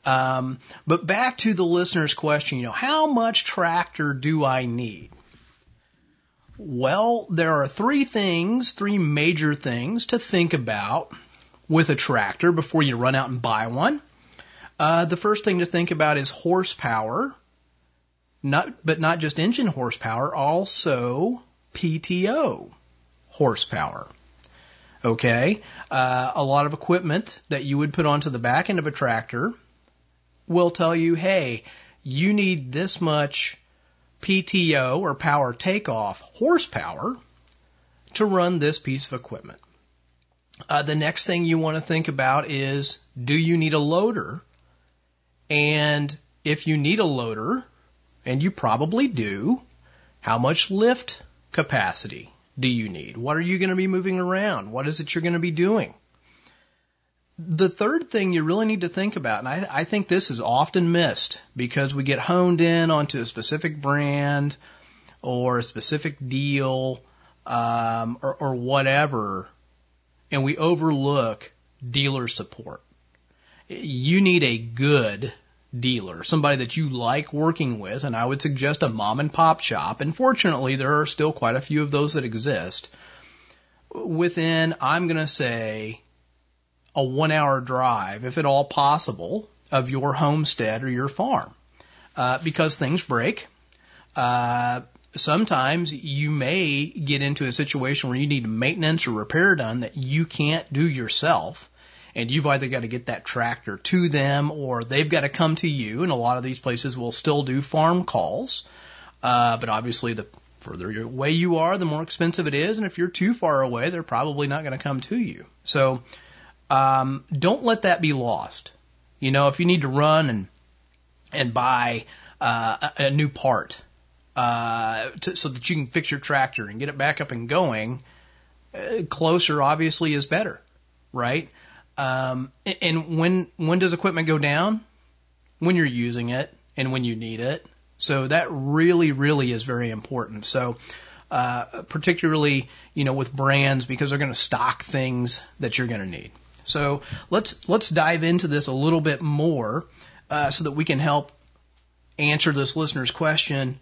Um, but back to the listener's question, you know, how much tractor do I need? Well, there are three things, three major things to think about with a tractor before you run out and buy one. Uh, the first thing to think about is horsepower, not but not just engine horsepower, also PTO horsepower. Okay, uh, a lot of equipment that you would put onto the back end of a tractor will tell you, hey, you need this much PTO or power takeoff horsepower to run this piece of equipment. Uh, the next thing you want to think about is do you need a loader? And if you need a loader, and you probably do, how much lift capacity do you need? What are you going to be moving around? What is it you're going to be doing? The third thing you really need to think about, and I, I think this is often missed because we get honed in onto a specific brand or a specific deal um, or, or whatever, and we overlook dealer support. You need a good dealer, somebody that you like working with, and I would suggest a mom and pop shop. And fortunately, there are still quite a few of those that exist. Within, I'm going to say, a one hour drive, if at all possible, of your homestead or your farm. Uh, because things break. Uh, sometimes you may get into a situation where you need maintenance or repair done that you can't do yourself and you've either got to get that tractor to them or they've got to come to you. And a lot of these places will still do farm calls. Uh, but obviously the further away you are, the more expensive it is. And if you're too far away, they're probably not going to come to you. So, um, don't let that be lost. You know, if you need to run and, and buy, uh, a, a new part, uh, to, so that you can fix your tractor and get it back up and going, uh, closer obviously is better, right? Um, and when when does equipment go down? When you're using it and when you need it. So that really, really is very important. So, uh, particularly, you know, with brands because they're going to stock things that you're going to need. So let's let's dive into this a little bit more uh, so that we can help answer this listener's question.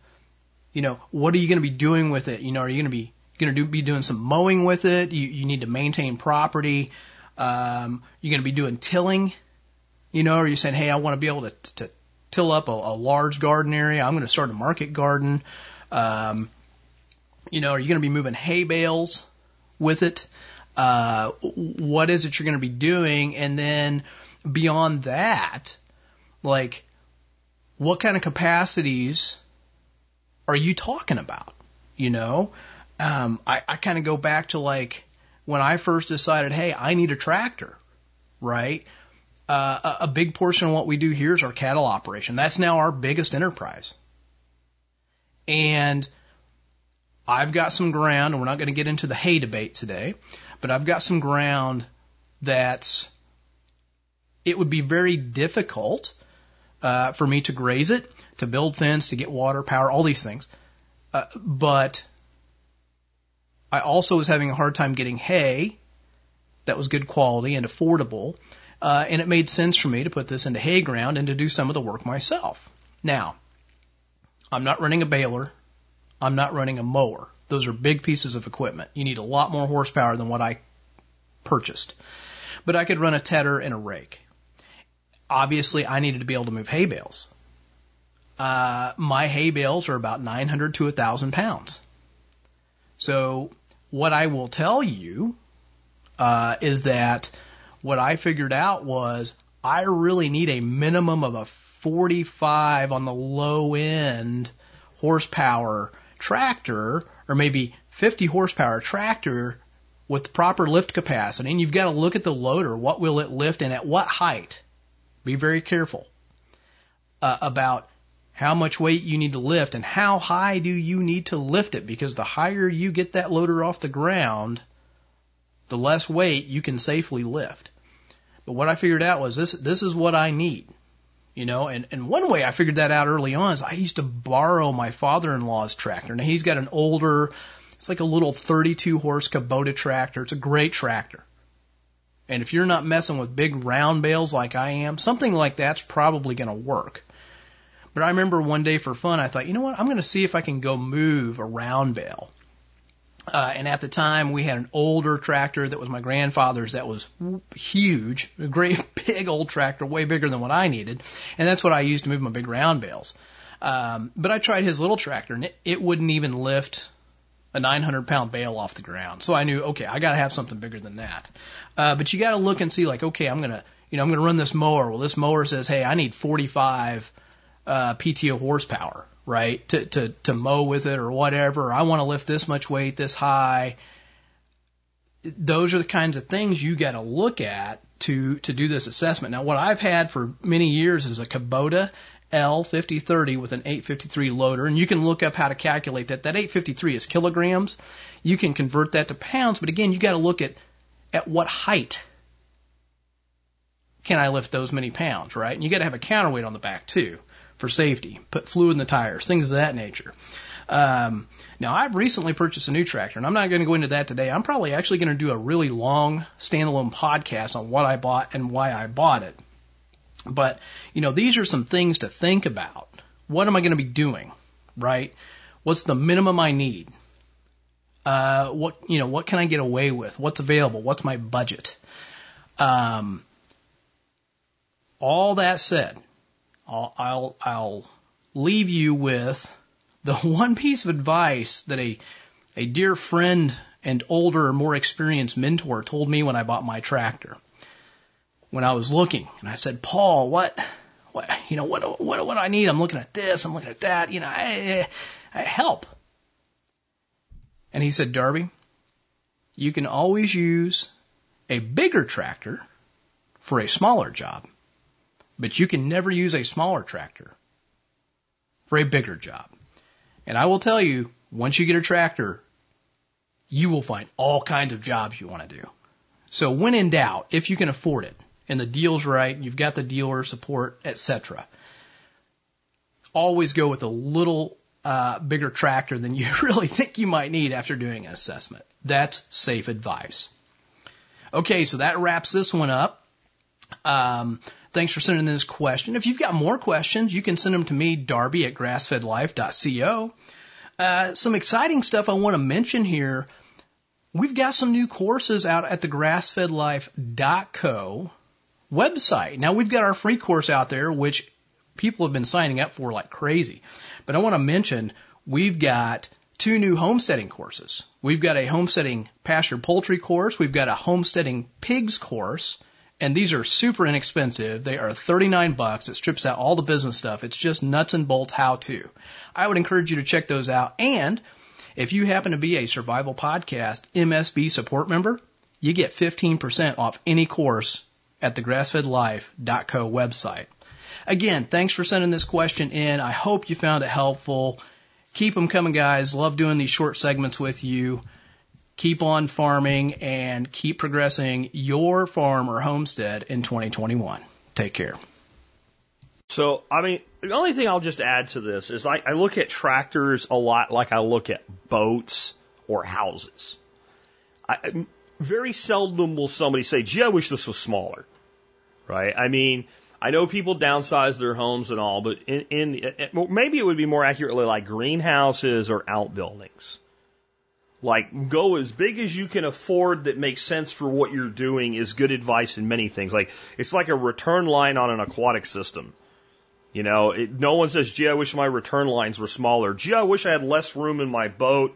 You know, what are you going to be doing with it? You know, are you going to be going to do, be doing some mowing with it? You, you need to maintain property. Um, you're going to be doing tilling, you know, or you're saying, hey, I want to be able to, to till up a, a large garden area. I'm going to start a market garden. Um, you know, are you going to be moving hay bales with it? Uh, what is it you're going to be doing? And then beyond that, like, what kind of capacities are you talking about? You know, um, I, I kind of go back to like, when I first decided, hey, I need a tractor, right? Uh, a, big portion of what we do here is our cattle operation. That's now our biggest enterprise. And I've got some ground, and we're not going to get into the hay debate today, but I've got some ground that's, it would be very difficult uh, for me to graze it, to build fence, to get water, power, all these things. Uh, but I also was having a hard time getting hay that was good quality and affordable. Uh, and it made sense for me to put this into hay ground and to do some of the work myself. Now, I'm not running a baler. I'm not running a mower. Those are big pieces of equipment. You need a lot more horsepower than what I purchased. But I could run a tedder and a rake. Obviously, I needed to be able to move hay bales. uh, my hay bales are about 900 to 1,000 pounds. So what I will tell you uh, is that what I figured out was I really need a minimum of a 45 on the low end horsepower tractor, or maybe 50 horsepower tractor with proper lift capacity. And you've got to look at the loader. What will it lift and at what height? Be very careful uh, about how much weight you need to lift and how high do you need to lift it because the higher you get that loader off the ground, the less weight you can safely lift. But what I figured out was this this is what I need. You know, and, and one way I figured that out early on is I used to borrow my father in law's tractor. Now he's got an older it's like a little 32 horse Kubota tractor. It's a great tractor. And if you're not messing with big round bales like I am, something like that's probably going to work. But I remember one day for fun, I thought, you know what? I'm going to see if I can go move a round bale. Uh, and at the time, we had an older tractor that was my grandfather's that was huge, a great big old tractor, way bigger than what I needed. And that's what I used to move my big round bales. Um, but I tried his little tractor and it, it wouldn't even lift a 900 pound bale off the ground. So I knew, okay, I got to have something bigger than that. Uh, but you got to look and see, like, okay, I'm gonna, you know, I'm gonna run this mower. Well, this mower says, hey, I need 45 uh, PTO horsepower, right, to to to mow with it or whatever. I want to lift this much weight this high. Those are the kinds of things you got to look at to to do this assessment. Now, what I've had for many years is a Kubota L5030 with an 853 loader, and you can look up how to calculate that. That 853 is kilograms. You can convert that to pounds, but again, you got to look at at what height can I lift those many pounds, right? And you got to have a counterweight on the back too for safety. Put fluid in the tires, things of that nature. Um, now I've recently purchased a new tractor, and I'm not going to go into that today. I'm probably actually going to do a really long standalone podcast on what I bought and why I bought it. But you know, these are some things to think about. What am I going to be doing, right? What's the minimum I need? Uh, what you know, what can I get away with? What's available? What's my budget? Um, all that said, I'll, I'll, I'll leave you with the one piece of advice that a, a dear friend and older, more experienced mentor told me when I bought my tractor. When I was looking, and I said, Paul, what, what, you know, what, what, what do I need? I'm looking at this, I'm looking at that, you know, I, I, help. And he said, Darby, you can always use a bigger tractor for a smaller job, but you can never use a smaller tractor for a bigger job. And I will tell you, once you get a tractor, you will find all kinds of jobs you want to do. So when in doubt, if you can afford it and the deal's right, you've got the dealer support, etc., always go with a little uh, bigger tractor than you really think you might need after doing an assessment. That's safe advice. Okay, so that wraps this one up. Um, thanks for sending this question. If you've got more questions, you can send them to me, Darby at grassfedlife.co. Uh, some exciting stuff I want to mention here. We've got some new courses out at the grassfedlife.co website. Now we've got our free course out there, which people have been signing up for like crazy. But I want to mention we've got two new homesteading courses. We've got a homesteading pasture poultry course. We've got a homesteading pigs course. And these are super inexpensive. They are 39 bucks. It strips out all the business stuff. It's just nuts and bolts how to. I would encourage you to check those out. And if you happen to be a survival podcast MSB support member, you get 15% off any course at the grassfedlife.co website. Again, thanks for sending this question in. I hope you found it helpful. Keep them coming, guys. Love doing these short segments with you. Keep on farming and keep progressing your farm or homestead in 2021. Take care. So, I mean, the only thing I'll just add to this is I, I look at tractors a lot like I look at boats or houses. I, very seldom will somebody say, gee, I wish this was smaller. Right? I mean, I know people downsize their homes and all, but in, in maybe it would be more accurately like greenhouses or outbuildings. Like go as big as you can afford that makes sense for what you're doing is good advice in many things. Like it's like a return line on an aquatic system. You know, it, no one says, gee, I wish my return lines were smaller. Gee, I wish I had less room in my boat.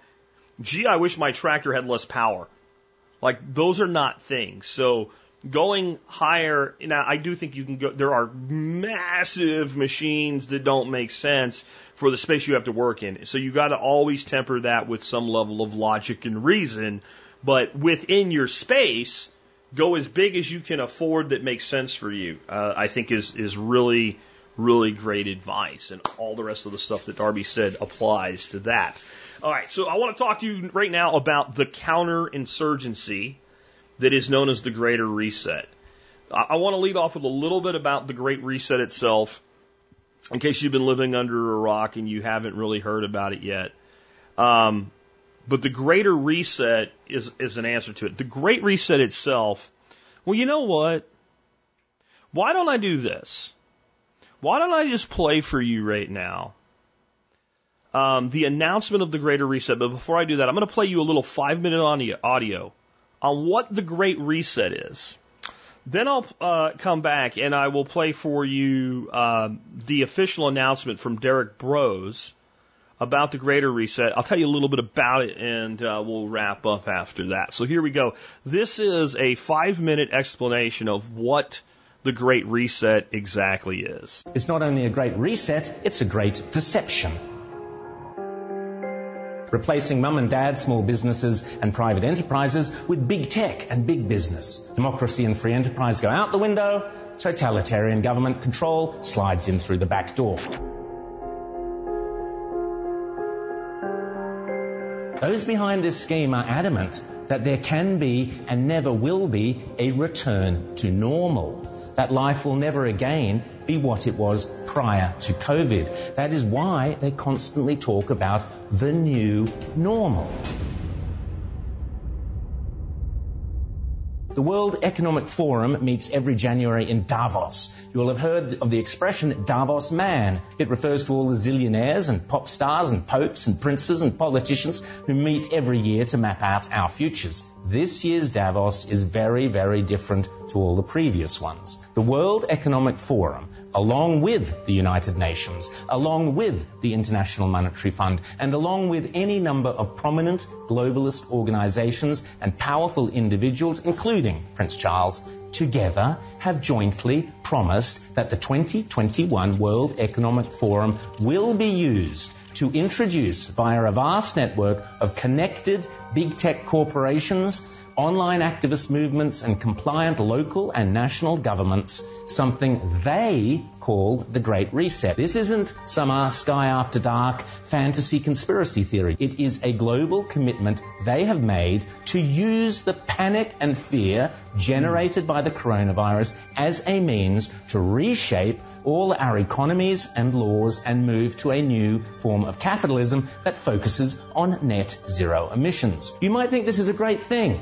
Gee, I wish my tractor had less power. Like, those are not things. So, going higher, now I do think you can go, there are massive machines that don't make sense for the space you have to work in. So you got to always temper that with some level of logic and reason. But within your space, go as big as you can afford that makes sense for you. Uh, I think is is really really great advice, and all the rest of the stuff that Darby said applies to that. All right, so I want to talk to you right now about the counterinsurgency that is known as the Greater Reset. I, I want to lead off with a little bit about the Great Reset itself, in case you've been living under a rock and you haven't really heard about it yet. Um, but the Greater Reset is, is an answer to it. The Great Reset itself, well, you know what? Why don't I do this? Why don't I just play for you right now um, the announcement of the Greater Reset? But before I do that, I'm going to play you a little five minute audio on what the Great Reset is. Then I'll uh, come back and I will play for you uh, the official announcement from Derrick Broze about the Greater Reset. I'll tell you a little bit about it and uh, we'll wrap up after that. So here we go. This is a five minute explanation of what the Great Reset exactly is. It's not only a great reset, it's a great deception. Replacing mum and dad, small businesses and private enterprises with big tech and big business. Democracy and free enterprise go out the window, totalitarian government control slides in through the back door. Those behind this scheme are adamant that there can be and never will be a return to normal that life will never again be what it was prior to COVID. That is why they constantly talk about the new normal. The World Economic Forum meets every January in Davos. You will have heard of the expression Davos man. It refers to all the zillionaires and pop stars and popes and princes and politicians who meet every year to map out our futures. This year's Davos is very, very different to all the previous ones. The World Economic Forum along with the United Nations, along with the International Monetary Fund, and along with any number of prominent globalist organizations and powerful individuals, including Prince Charles, together have jointly promised that the 2021 World Economic Forum will be used to introduce via a vast network of connected big tech corporations online activist movements and compliant local and national governments something they call the Great Reset. This isn't some ah, sky after dark fantasy conspiracy theory. It is a global commitment they have made to use the panic and fear generated by the coronavirus as a means to reshape all our economies and laws and move to a new form of capitalism that focuses on net zero emissions. You might think this is a great thing.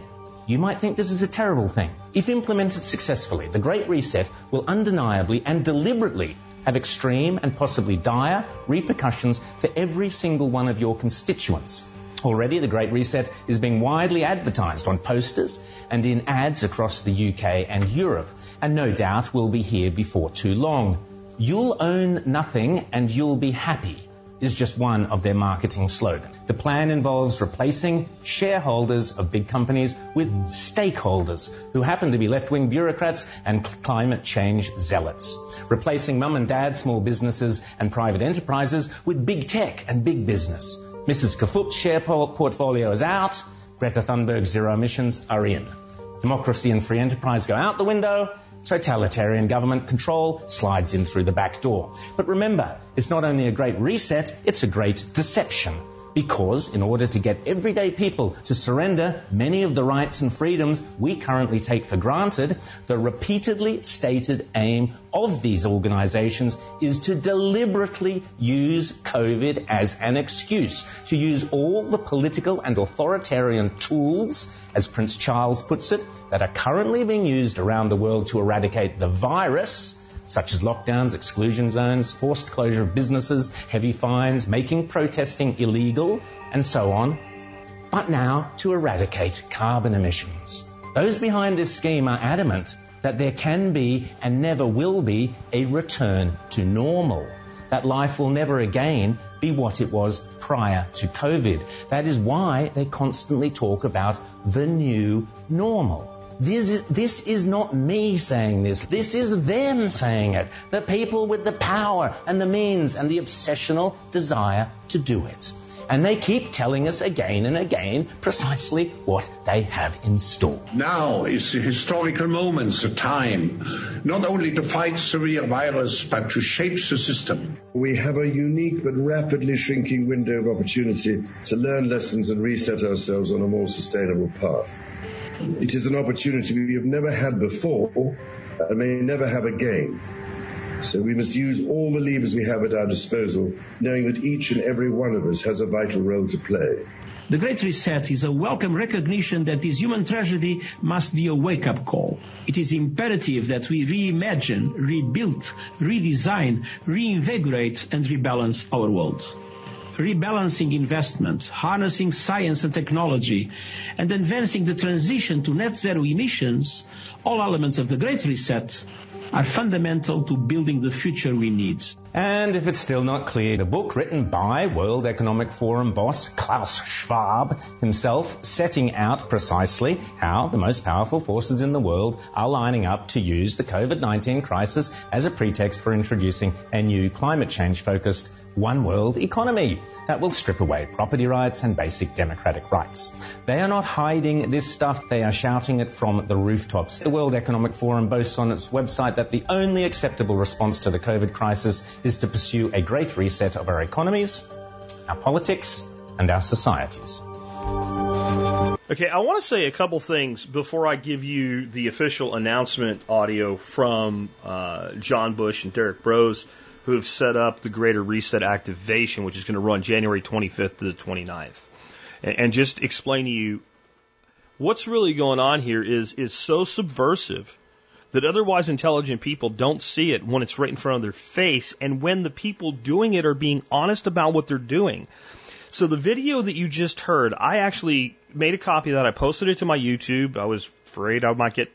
You might think this is a terrible thing. If implemented successfully, the Great Reset will undeniably and deliberately have extreme and possibly dire repercussions for every single one of your constituents. Already, the Great Reset is being widely advertised on posters and in ads across the UK and Europe, and no doubt will be here before too long. You'll own nothing and you'll be happy is just one of their marketing slogans. The plan involves replacing shareholders of big companies with stakeholders who happen to be left-wing bureaucrats and climate change zealots. Replacing mum and dad small businesses and private enterprises with big tech and big business. Mrs. Kafup's share portfolio is out. Greta Thunberg's zero emissions are in. Democracy and free enterprise go out the window totalitarian government control slides in through the back door. But remember, it's not only a great reset, it's a great deception. Because in order to get everyday people to surrender many of the rights and freedoms we currently take for granted, the repeatedly stated aim of these organizations is to deliberately use COVID as an excuse, to use all the political and authoritarian tools, as Prince Charles puts it, that are currently being used around the world to eradicate the virus such as lockdowns, exclusion zones, forced closure of businesses, heavy fines, making protesting illegal, and so on, but now to eradicate carbon emissions. Those behind this scheme are adamant that there can be and never will be a return to normal. That life will never again be what it was prior to COVID. That is why they constantly talk about the new normal. This is, this is not me saying this. This is them saying it. The people with the power and the means and the obsessional desire to do it. And they keep telling us again and again precisely what they have in store. Now is the historical moment, the time, not only to fight severe virus, but to shape the system. We have a unique but rapidly shrinking window of opportunity to learn lessons and reset ourselves on a more sustainable path. It is an opportunity we have never had before and may never have again. So we must use all the levers we have at our disposal, knowing that each and every one of us has a vital role to play. The Great Reset is a welcome recognition that this human tragedy must be a wake-up call. It is imperative that we reimagine, rebuild, redesign, reinvigorate and rebalance our world. Rebalancing investment, harnessing science and technology, and advancing the transition to net zero emissions, all elements of the Great Reset, are fundamental to building the future we need. And if it's still not clear, the book written by World Economic Forum boss Klaus Schwab himself setting out precisely how the most powerful forces in the world are lining up to use the COVID-19 crisis as a pretext for introducing a new climate change focused one world economy that will strip away property rights and basic democratic rights. They are not hiding this stuff, they are shouting it from the rooftops. The World Economic Forum boasts on its website that the only acceptable response to the COVID crisis is to pursue a great reset of our economies, our politics, and our societies. Okay, I want to say a couple things before I give you the official announcement audio from uh, John Bush and Derrick Broze who have set up the Greater Reset activation, which is going to run January 25th to the 29th. And, and just explain to you what's really going on here is, is so subversive that otherwise intelligent people don't see it when it's right in front of their face and when the people doing it are being honest about what they're doing. So the video that you just heard, I actually made a copy of that. I posted it to my YouTube. I was afraid I might get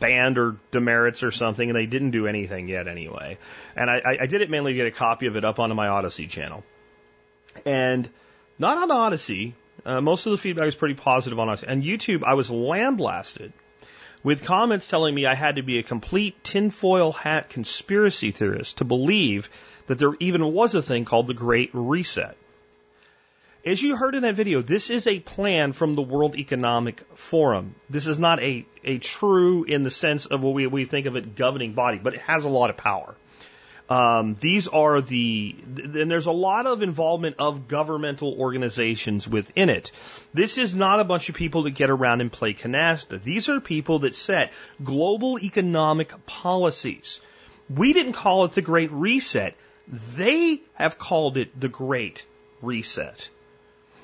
banned or demerits or something, and they didn't do anything yet anyway. And I, I did it mainly to get a copy of it up onto my Odysee channel. And not on Odysee. Uh, most of the feedback was pretty positive on Odysee. And YouTube, I was lambasted with comments telling me I had to be a complete tinfoil hat conspiracy theorist to believe that there even was a thing called the Great Reset. As you heard in that video, this is a plan from the World Economic Forum. This is not a, a true, in the sense of what we, we think of it, governing body, but it has a lot of power. Um, these are the, and there's a lot of involvement of governmental organizations within it. This is not a bunch of people that get around and play canasta. These are people that set global economic policies. We didn't call it the Great Reset. They have called it the Great Reset.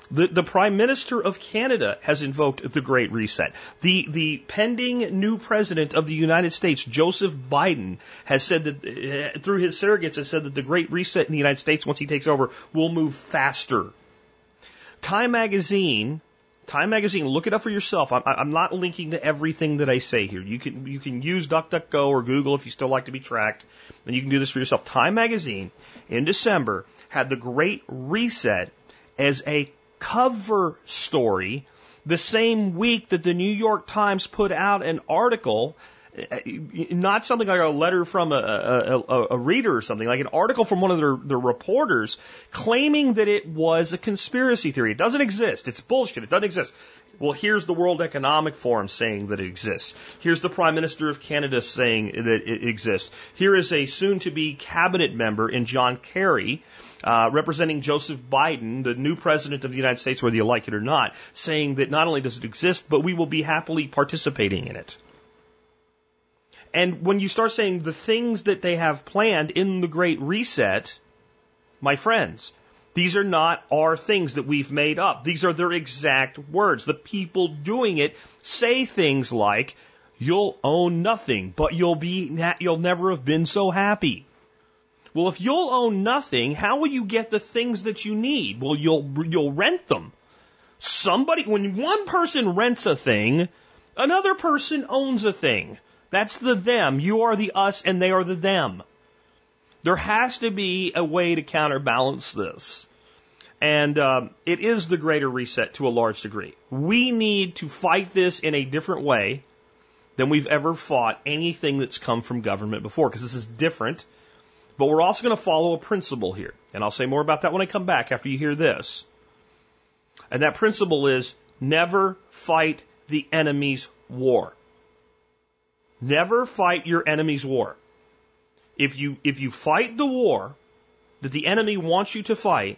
The, the Prime Minister of Canada has invoked the Great Reset. The, the pending new President of the United States, Joseph Biden, has said that, uh, through his surrogates, has said that the Great Reset in the United States, once he takes over, will move faster. Time Magazine, Time Magazine, look it up for yourself. I'm, I'm not linking to everything that I say here. You can, you can use DuckDuckGo or Google if you still like to be tracked, and you can do this for yourself. Time Magazine, in December, had the Great Reset as a cover story the same week that the New York Times put out an article, eh, not something like a letter from a, a, a, reader or something, like an article from one of their, their reporters claiming that it was a conspiracy theory. It doesn't exist. It's bullshit. It doesn't exist. Well, here's the World Economic Forum saying that it exists. Here's the Prime Minister of Canada saying that it exists. Here is a soon to be cabinet member in John Kerry uh, representing Joseph Biden, the new president of the United States, whether you like it or not, saying that not only does it exist, but we will be happily participating in it. And when you start saying the things that they have planned in the Great Reset, my friends, these are not our things that we've made up. These are their exact words. The people doing it say things like, you'll own nothing, but you'll be, you'll never have been so happy. Well, if you'll own nothing, how will you get the things that you need? Well, you'll, you'll rent them. Somebody, when one person rents a thing, another person owns a thing. That's the them. You are the us and they are the them. There has to be a way to counterbalance this. And um, it is the greater reset to a large degree. We need to fight this in a different way than we've ever fought anything that's come from government before, because this is different. But we're also going to follow a principle here. And I'll say more about that when I come back after you hear this. And that principle is never fight the enemy's war. Never fight your enemy's war. If you, if you fight the war that the enemy wants you to fight,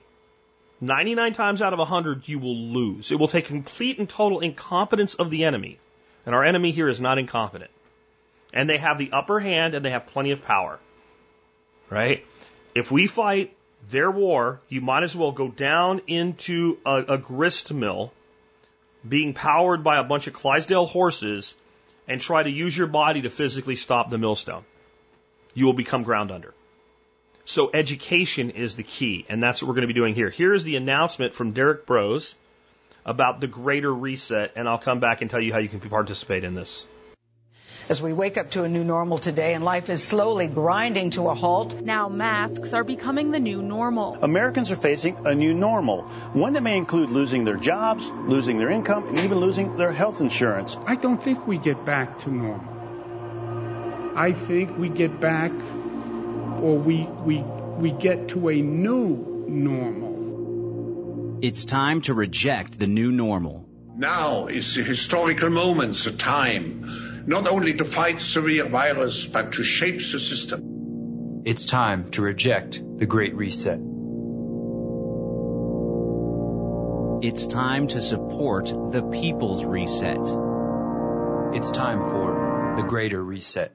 99 times out of 100 you will lose. It will take complete and total incompetence of the enemy. And our enemy here is not incompetent. And they have the upper hand and they have plenty of power. Right? If we fight their war, you might as well go down into a, a grist mill being powered by a bunch of Clydesdale horses and try to use your body to physically stop the millstone. You will become ground under. So education is the key, and that's what we're going to be doing here. Here is the announcement from Derrick Broze about the greater reset, and I'll come back and tell you how you can participate in this. As we wake up to a new normal today and life is slowly grinding to a halt. Now masks are becoming the new normal. Americans are facing a new normal, one that may include losing their jobs, losing their income, and even losing their health insurance. I don't think we get back to normal. I think we get back or we we we get to a new normal. It's time to reject the new normal. Now is the historical moment, the time not only to fight severe virus, but to shape the system. It's time to reject the Great Reset. It's time to support the People's Reset. It's time for the Greater Reset.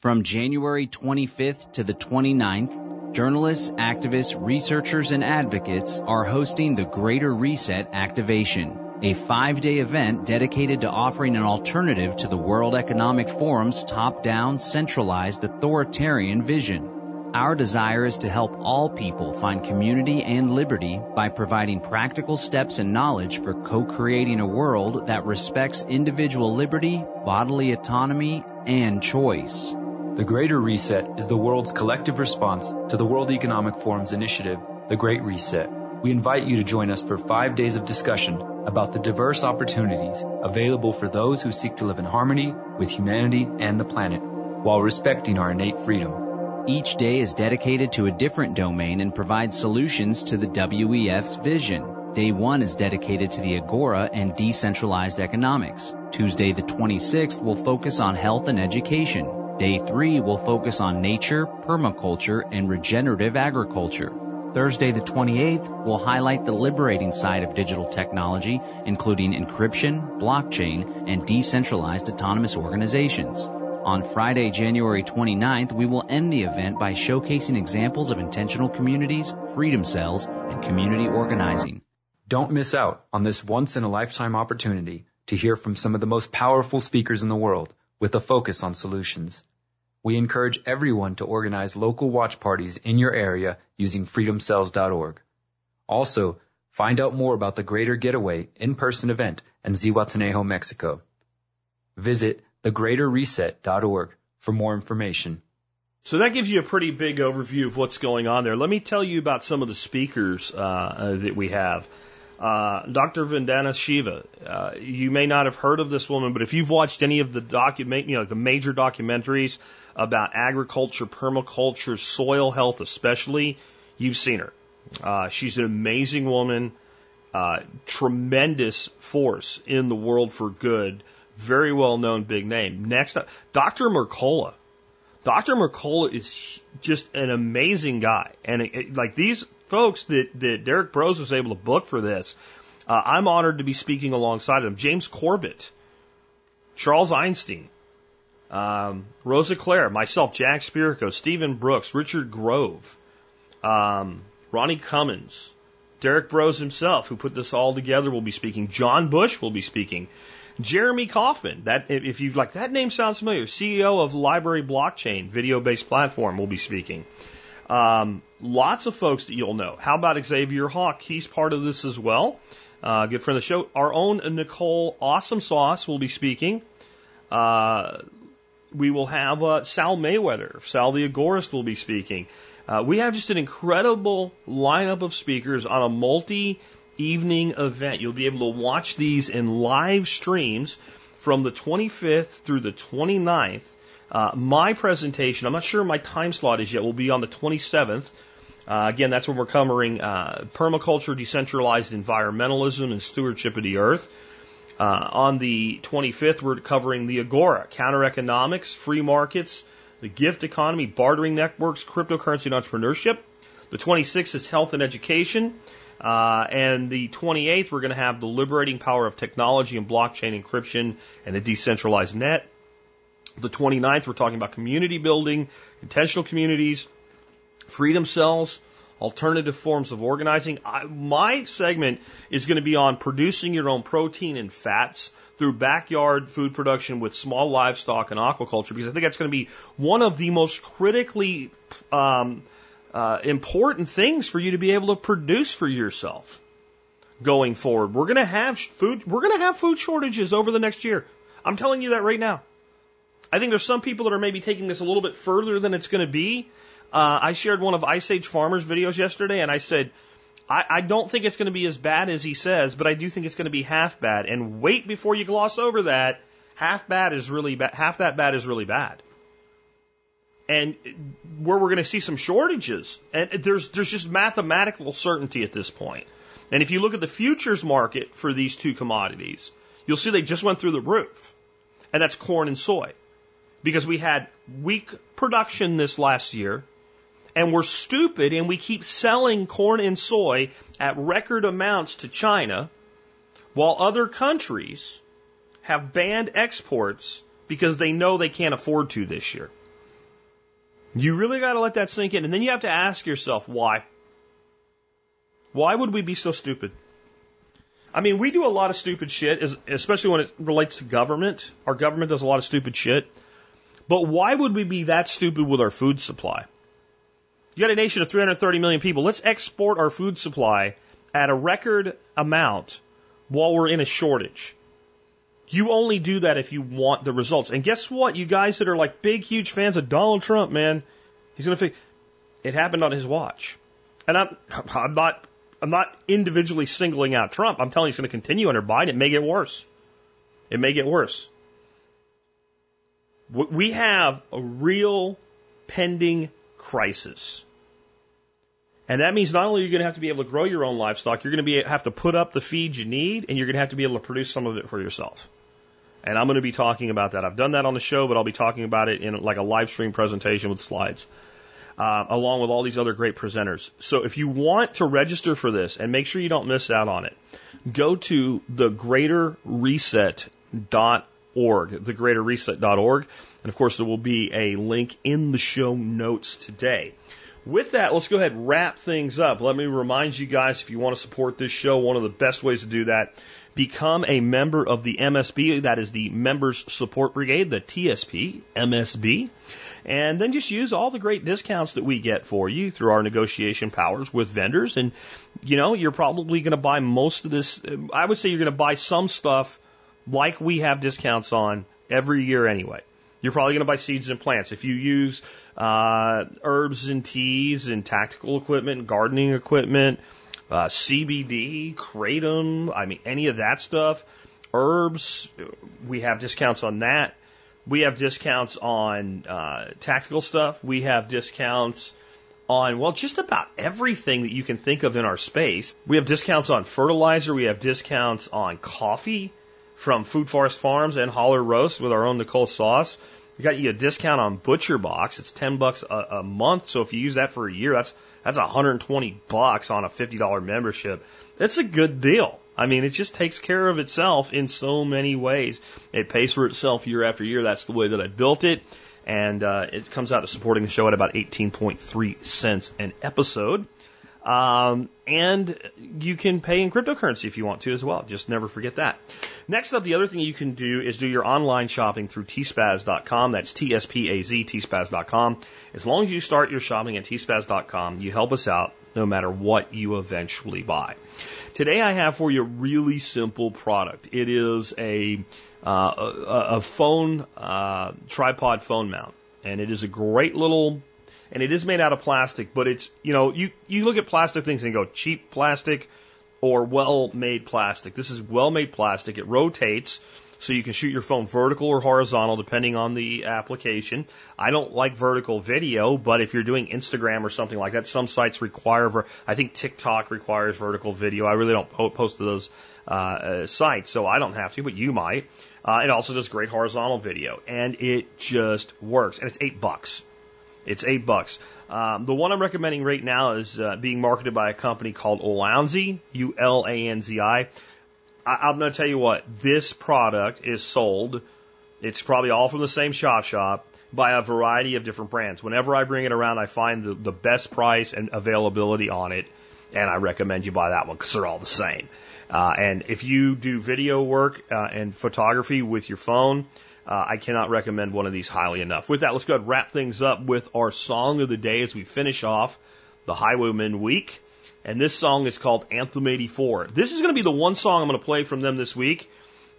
From January 25th to the 29th, journalists, activists, researchers, and advocates are hosting the Greater Reset Activation a five day event dedicated to offering an alternative to the World Economic Forum's top down, centralized, authoritarian vision. Our desire is to help all people find community and liberty by providing practical steps and knowledge for co-creating a world that respects individual liberty, bodily autonomy, and choice. The Greater Reset is the world's collective response to the World Economic Forum's initiative, The Great Reset. We invite you to join us for five days of discussion about the diverse opportunities available for those who seek to live in harmony with humanity and the planet while respecting our innate freedom. Each day is dedicated to a different domain and provides solutions to the WEF's vision. Day one is dedicated to the Agora and decentralized economics. Tuesday the 26th will focus on health and education. Day three will focus on nature, permaculture, and regenerative agriculture. Thursday the 28th will highlight the liberating side of digital technology, including encryption, blockchain, and decentralized autonomous organizations. On Friday, January 29th, we will end the event by showcasing examples of intentional communities, freedom cells, and community organizing. Don't miss out on this once in a lifetime opportunity to hear from some of the most powerful speakers in the world with a focus on solutions. We encourage everyone to organize local watch parties in your area using freedomcells.org. Also, find out more about the Greater Getaway in-person event in Zihuatanejo, Mexico. Visit thegreaterreset.org for more information. So that gives you a pretty big overview of what's going on there. Let me tell you about some of the speakers uh, that we have. Uh, Dr. Vandana Shiva. Uh, you may not have heard of this woman, but if you've watched any of the document, you know, the major documentaries about agriculture, permaculture, soil health, especially, you've seen her. Uh, she's an amazing woman, uh, tremendous force in the world for good, very well known big name. Next up, Dr. Mercola. Dr. Mercola is just an amazing guy. And it, it, like these folks that, that Derrick Broze was able to book for this, uh, I'm honored to be speaking alongside them. James Corbett, Charles Eisenstein, um, Rosa Claire, myself, Jack Spirko, Stephen Brooks, Richard Grove, um, Ronnie Cummins, Derrick Broze himself, who put this all together, will be speaking. John Bush will be speaking. Jeremy Kauffman, that if you've like that name sounds familiar, CEO of LBRY Blockchain, video-based platform, will be speaking. Um, lots of folks that you'll know. How about Xavier Hawk? He's part of this as well. uh, good friend of the show. Our own Nicole Awesome Sauce will be speaking. Uh, we will have uh, Sal Mayweather, Sal the Agorist will be speaking. Uh, we have just an incredible lineup of speakers on a multi evening event. You'll be able to watch these in live streams from the 25th through the 29th. Uh, my presentation, I'm not sure my time slot is yet, will be on the 27th. Uh, again, that's when we're covering uh, permaculture, decentralized environmentalism, and stewardship of the earth. Uh, on the 25th, we're covering the Agora, counter economics, free markets, the gift economy, bartering networks, cryptocurrency and entrepreneurship. The 26th is health and education. Uh, and the 28th, we're going to have the liberating power of technology and blockchain encryption and the decentralized net. The 29th, we're talking about community building, intentional communities, freedom cells, alternative forms of organizing. I, my segment is going to be on producing your own protein and fats through backyard food production with small livestock and aquaculture because I think that's going to be one of the most critically um, uh, important things for you to be able to produce for yourself going forward. We're going to have food. We're going to have food shortages over the next year. I'm telling you that right now. I think there's some people that are maybe taking this a little bit further than it's going to be. Uh, I shared one of Ice Age Farmers videos yesterday, and I said, I, I don't think it's going to be as bad as he says, but I do think it's going to be half bad. And wait before you gloss over that. Half bad is really bad. Half that bad is really bad. And where we're going to see some shortages, and there's there's just mathematical certainty at this point. And if you look at the futures market for these two commodities, you'll see they just went through the roof. And that's corn and soy. Because we had weak production this last year, and we're stupid and we keep selling corn and soy at record amounts to China while other countries have banned exports because they know they can't afford to this year. You really got to let that sink in. And then you have to ask yourself why. Why would we be so stupid? I mean, we do a lot of stupid shit, especially when it relates to government. Our government does a lot of stupid shit. But why would we be that stupid with our food supply? You got a nation of 330 million people. Let's export our food supply at a record amount while we're in a shortage. You only do that if you want the results. And guess what? You guys that are like big, huge fans of Donald Trump, man, he's going to fix. It happened on his watch. And I'm, I'm not, I'm not individually singling out Trump. I'm telling you, it's going to continue under Biden. It may get worse. It may get worse. We have a real pending crisis. And that means not only are you going to have to be able to grow your own livestock, you're going to be, have to put up the feed you need, and you're going to have to be able to produce some of it for yourself. And I'm going to be talking about that. I've done that on the show, but I'll be talking about it in like a live stream presentation with slides, uh, along with all these other great presenters. So if you want to register for this and make sure you don't miss out on it, go to thegreaterreset.org, thegreaterreset.org. And of course, there will be a link in the show notes today. With that, let's go ahead and wrap things up. Let me remind you guys if you want to support this show, one of the best ways to do that, become a member of the MSB. That is the Members Support Brigade, the TSP, MSB. And then just use all the great discounts that we get for you through our negotiation powers with vendors. And, you know, you're probably going to buy most of this. I would say you're going to buy some stuff like we have discounts on every year anyway. You're probably going to buy seeds and plants. If you use uh, herbs and teas and tactical equipment, gardening equipment, uh, CBD, kratom, I mean, any of that stuff, herbs, we have discounts on that. We have discounts on uh, tactical stuff. We have discounts on, well, just about everything that you can think of in our space. We have discounts on fertilizer. We have discounts on coffee from Food Forest Farms and Holler Roast with our own Nicole sauce. We got you a discount on Butcher Box. It's ten bucks a, a month. So if you use that for a year, that's that's 120 bucks on a $50 membership. That's a good deal. I mean, it just takes care of itself in so many ways. It pays for itself year after year. That's the way that I built it. And uh, it comes out to supporting the show at about 18.3 cents an episode. Um, and you can pay in cryptocurrency if you want to as well. Just never forget that. Next up, the other thing you can do is do your online shopping through tspaz.com. That's T-S-P-A-Z, tspaz.com. As long as you start your shopping at tspaz.com, you help us out no matter what you eventually buy. Today I have for you a really simple product. It is a, uh, a, a phone, uh, tripod phone mount. And it is a great little and it is made out of plastic, but it's, you know, you, you look at plastic things and go cheap plastic or well made plastic. This is well made plastic. It rotates so you can shoot your phone vertical or horizontal depending on the application. I don't like vertical video, but if you're doing Instagram or something like that, some sites require, ver- I think TikTok requires vertical video. I really don't po- post to those uh, uh, sites, so I don't have to, but you might. Uh, it also does great horizontal video, and it just works. And it's eight bucks. It's eight bucks. Um, the one I'm recommending right now is uh, being marketed by a company called Ulanzi, U L A N Z I. I'm going to tell you what, this product is sold. It's probably all from the same shop shop by a variety of different brands. Whenever I bring it around, I find the, the best price and availability on it, and I recommend you buy that one because they're all the same. Uh, and if you do video work uh, and photography with your phone, uh, I cannot recommend one of these highly enough. With that, let's go ahead and wrap things up with our song of the day as we finish off the Highwayman Week. And this song is called Anthem 84. This is going to be the one song I'm going to play from them this week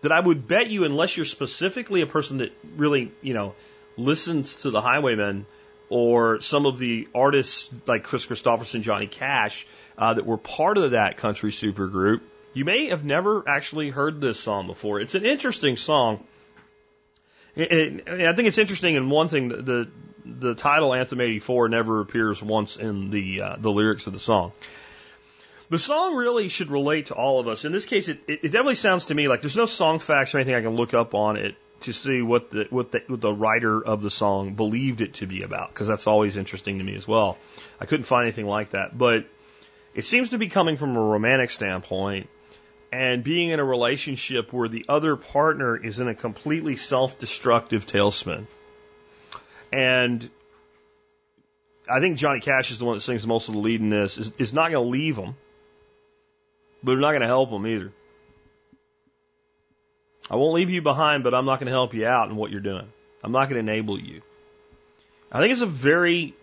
that I would bet you, unless you're specifically a person that really, you know, listens to the Highwaymen or some of the artists like Kris Kristofferson, Johnny Cash, uh, that were part of that country supergroup, you may have never actually heard this song before. It's an interesting song. It, it, I think it's interesting in one thing the, the title Anthem 84 never appears once in the uh, the lyrics of the song. The song really should relate to all of us. In this case, it, it, it definitely sounds to me like there's no song facts or anything I can look up on it to see what the what the, what the writer of the song believed it to be about, because that's always interesting to me as well. I couldn't find anything like that, but it seems to be coming from a romantic standpoint and being in a relationship where the other partner is in a completely self-destructive tailspin. And I think Johnny Cash is the one that sings most of the lead in this, is, is not going to leave him, but they're not going to help him either. I won't leave you behind, but I'm not going to help you out in what you're doing. I'm not going to enable you. I think it's a very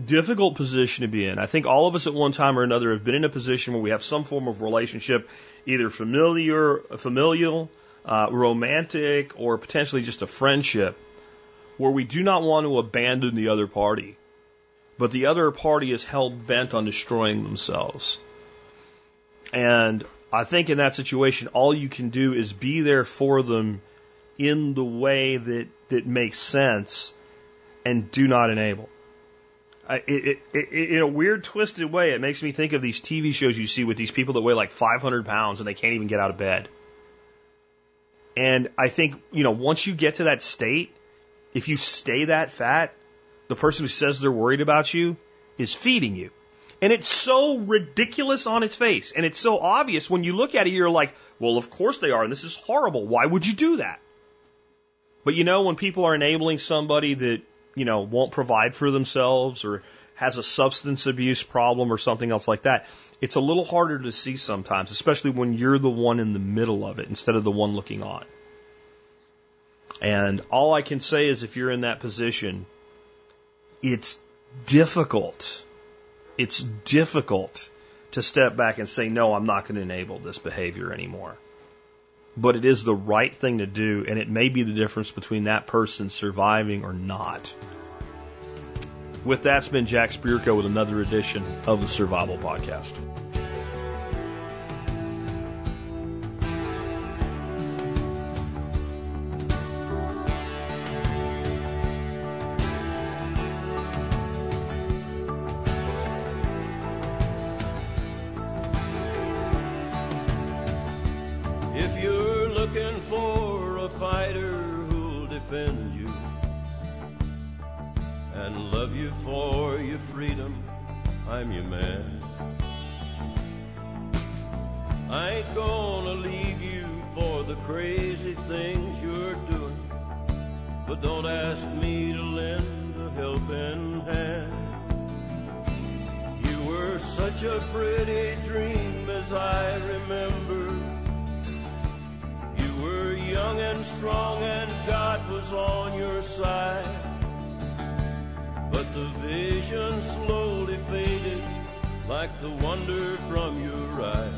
difficult position to be in. I think all of us at one time or another have been in a position where we have some form of relationship, either familiar, familial, uh, romantic, or potentially just a friendship, where we do not want to abandon the other party, but the other party is hell bent on destroying themselves. And I think in that situation, all you can do is be there for them in the way that, that makes sense and do not enable. It, it, it, in a weird, twisted way, it makes me think of these TV shows you see with these people that weigh like 500 pounds and they can't even get out of bed. And I think, you know, once you get to that state, if you stay that fat, the person who says they're worried about you is feeding you. And it's so ridiculous on its face. And it's so obvious when you look at it, you're like, well, of course they are. And this is horrible. Why would you do that? But you know, when people are enabling somebody that, you know, won't provide for themselves or has a substance abuse problem or something else like that, it's a little harder to see sometimes, especially when you're the one in the middle of it instead of the one looking on. And all I can say is if you're in that position, it's difficult it's difficult to step back and say, no, I'm not going to enable this behavior anymore. But it is the right thing to do, and it may be the difference between that person surviving or not. With that, it's been Jack Spirko with another edition of the Survival Podcast. Don't ask me to lend a helping hand. You were such a pretty dream as I remember. You were young and strong and God was on your side. But the vision slowly faded like the wonder from your eyes.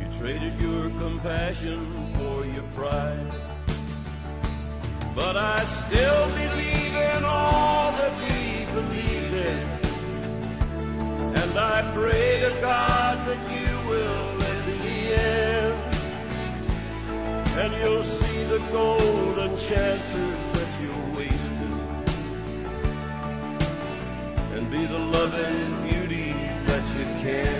You traded your compassion for your pride. But I still believe in all that we believe in. And I pray to God that you will in the end. And you'll see the golden chances that you wasted. And be the loving beauty that you can.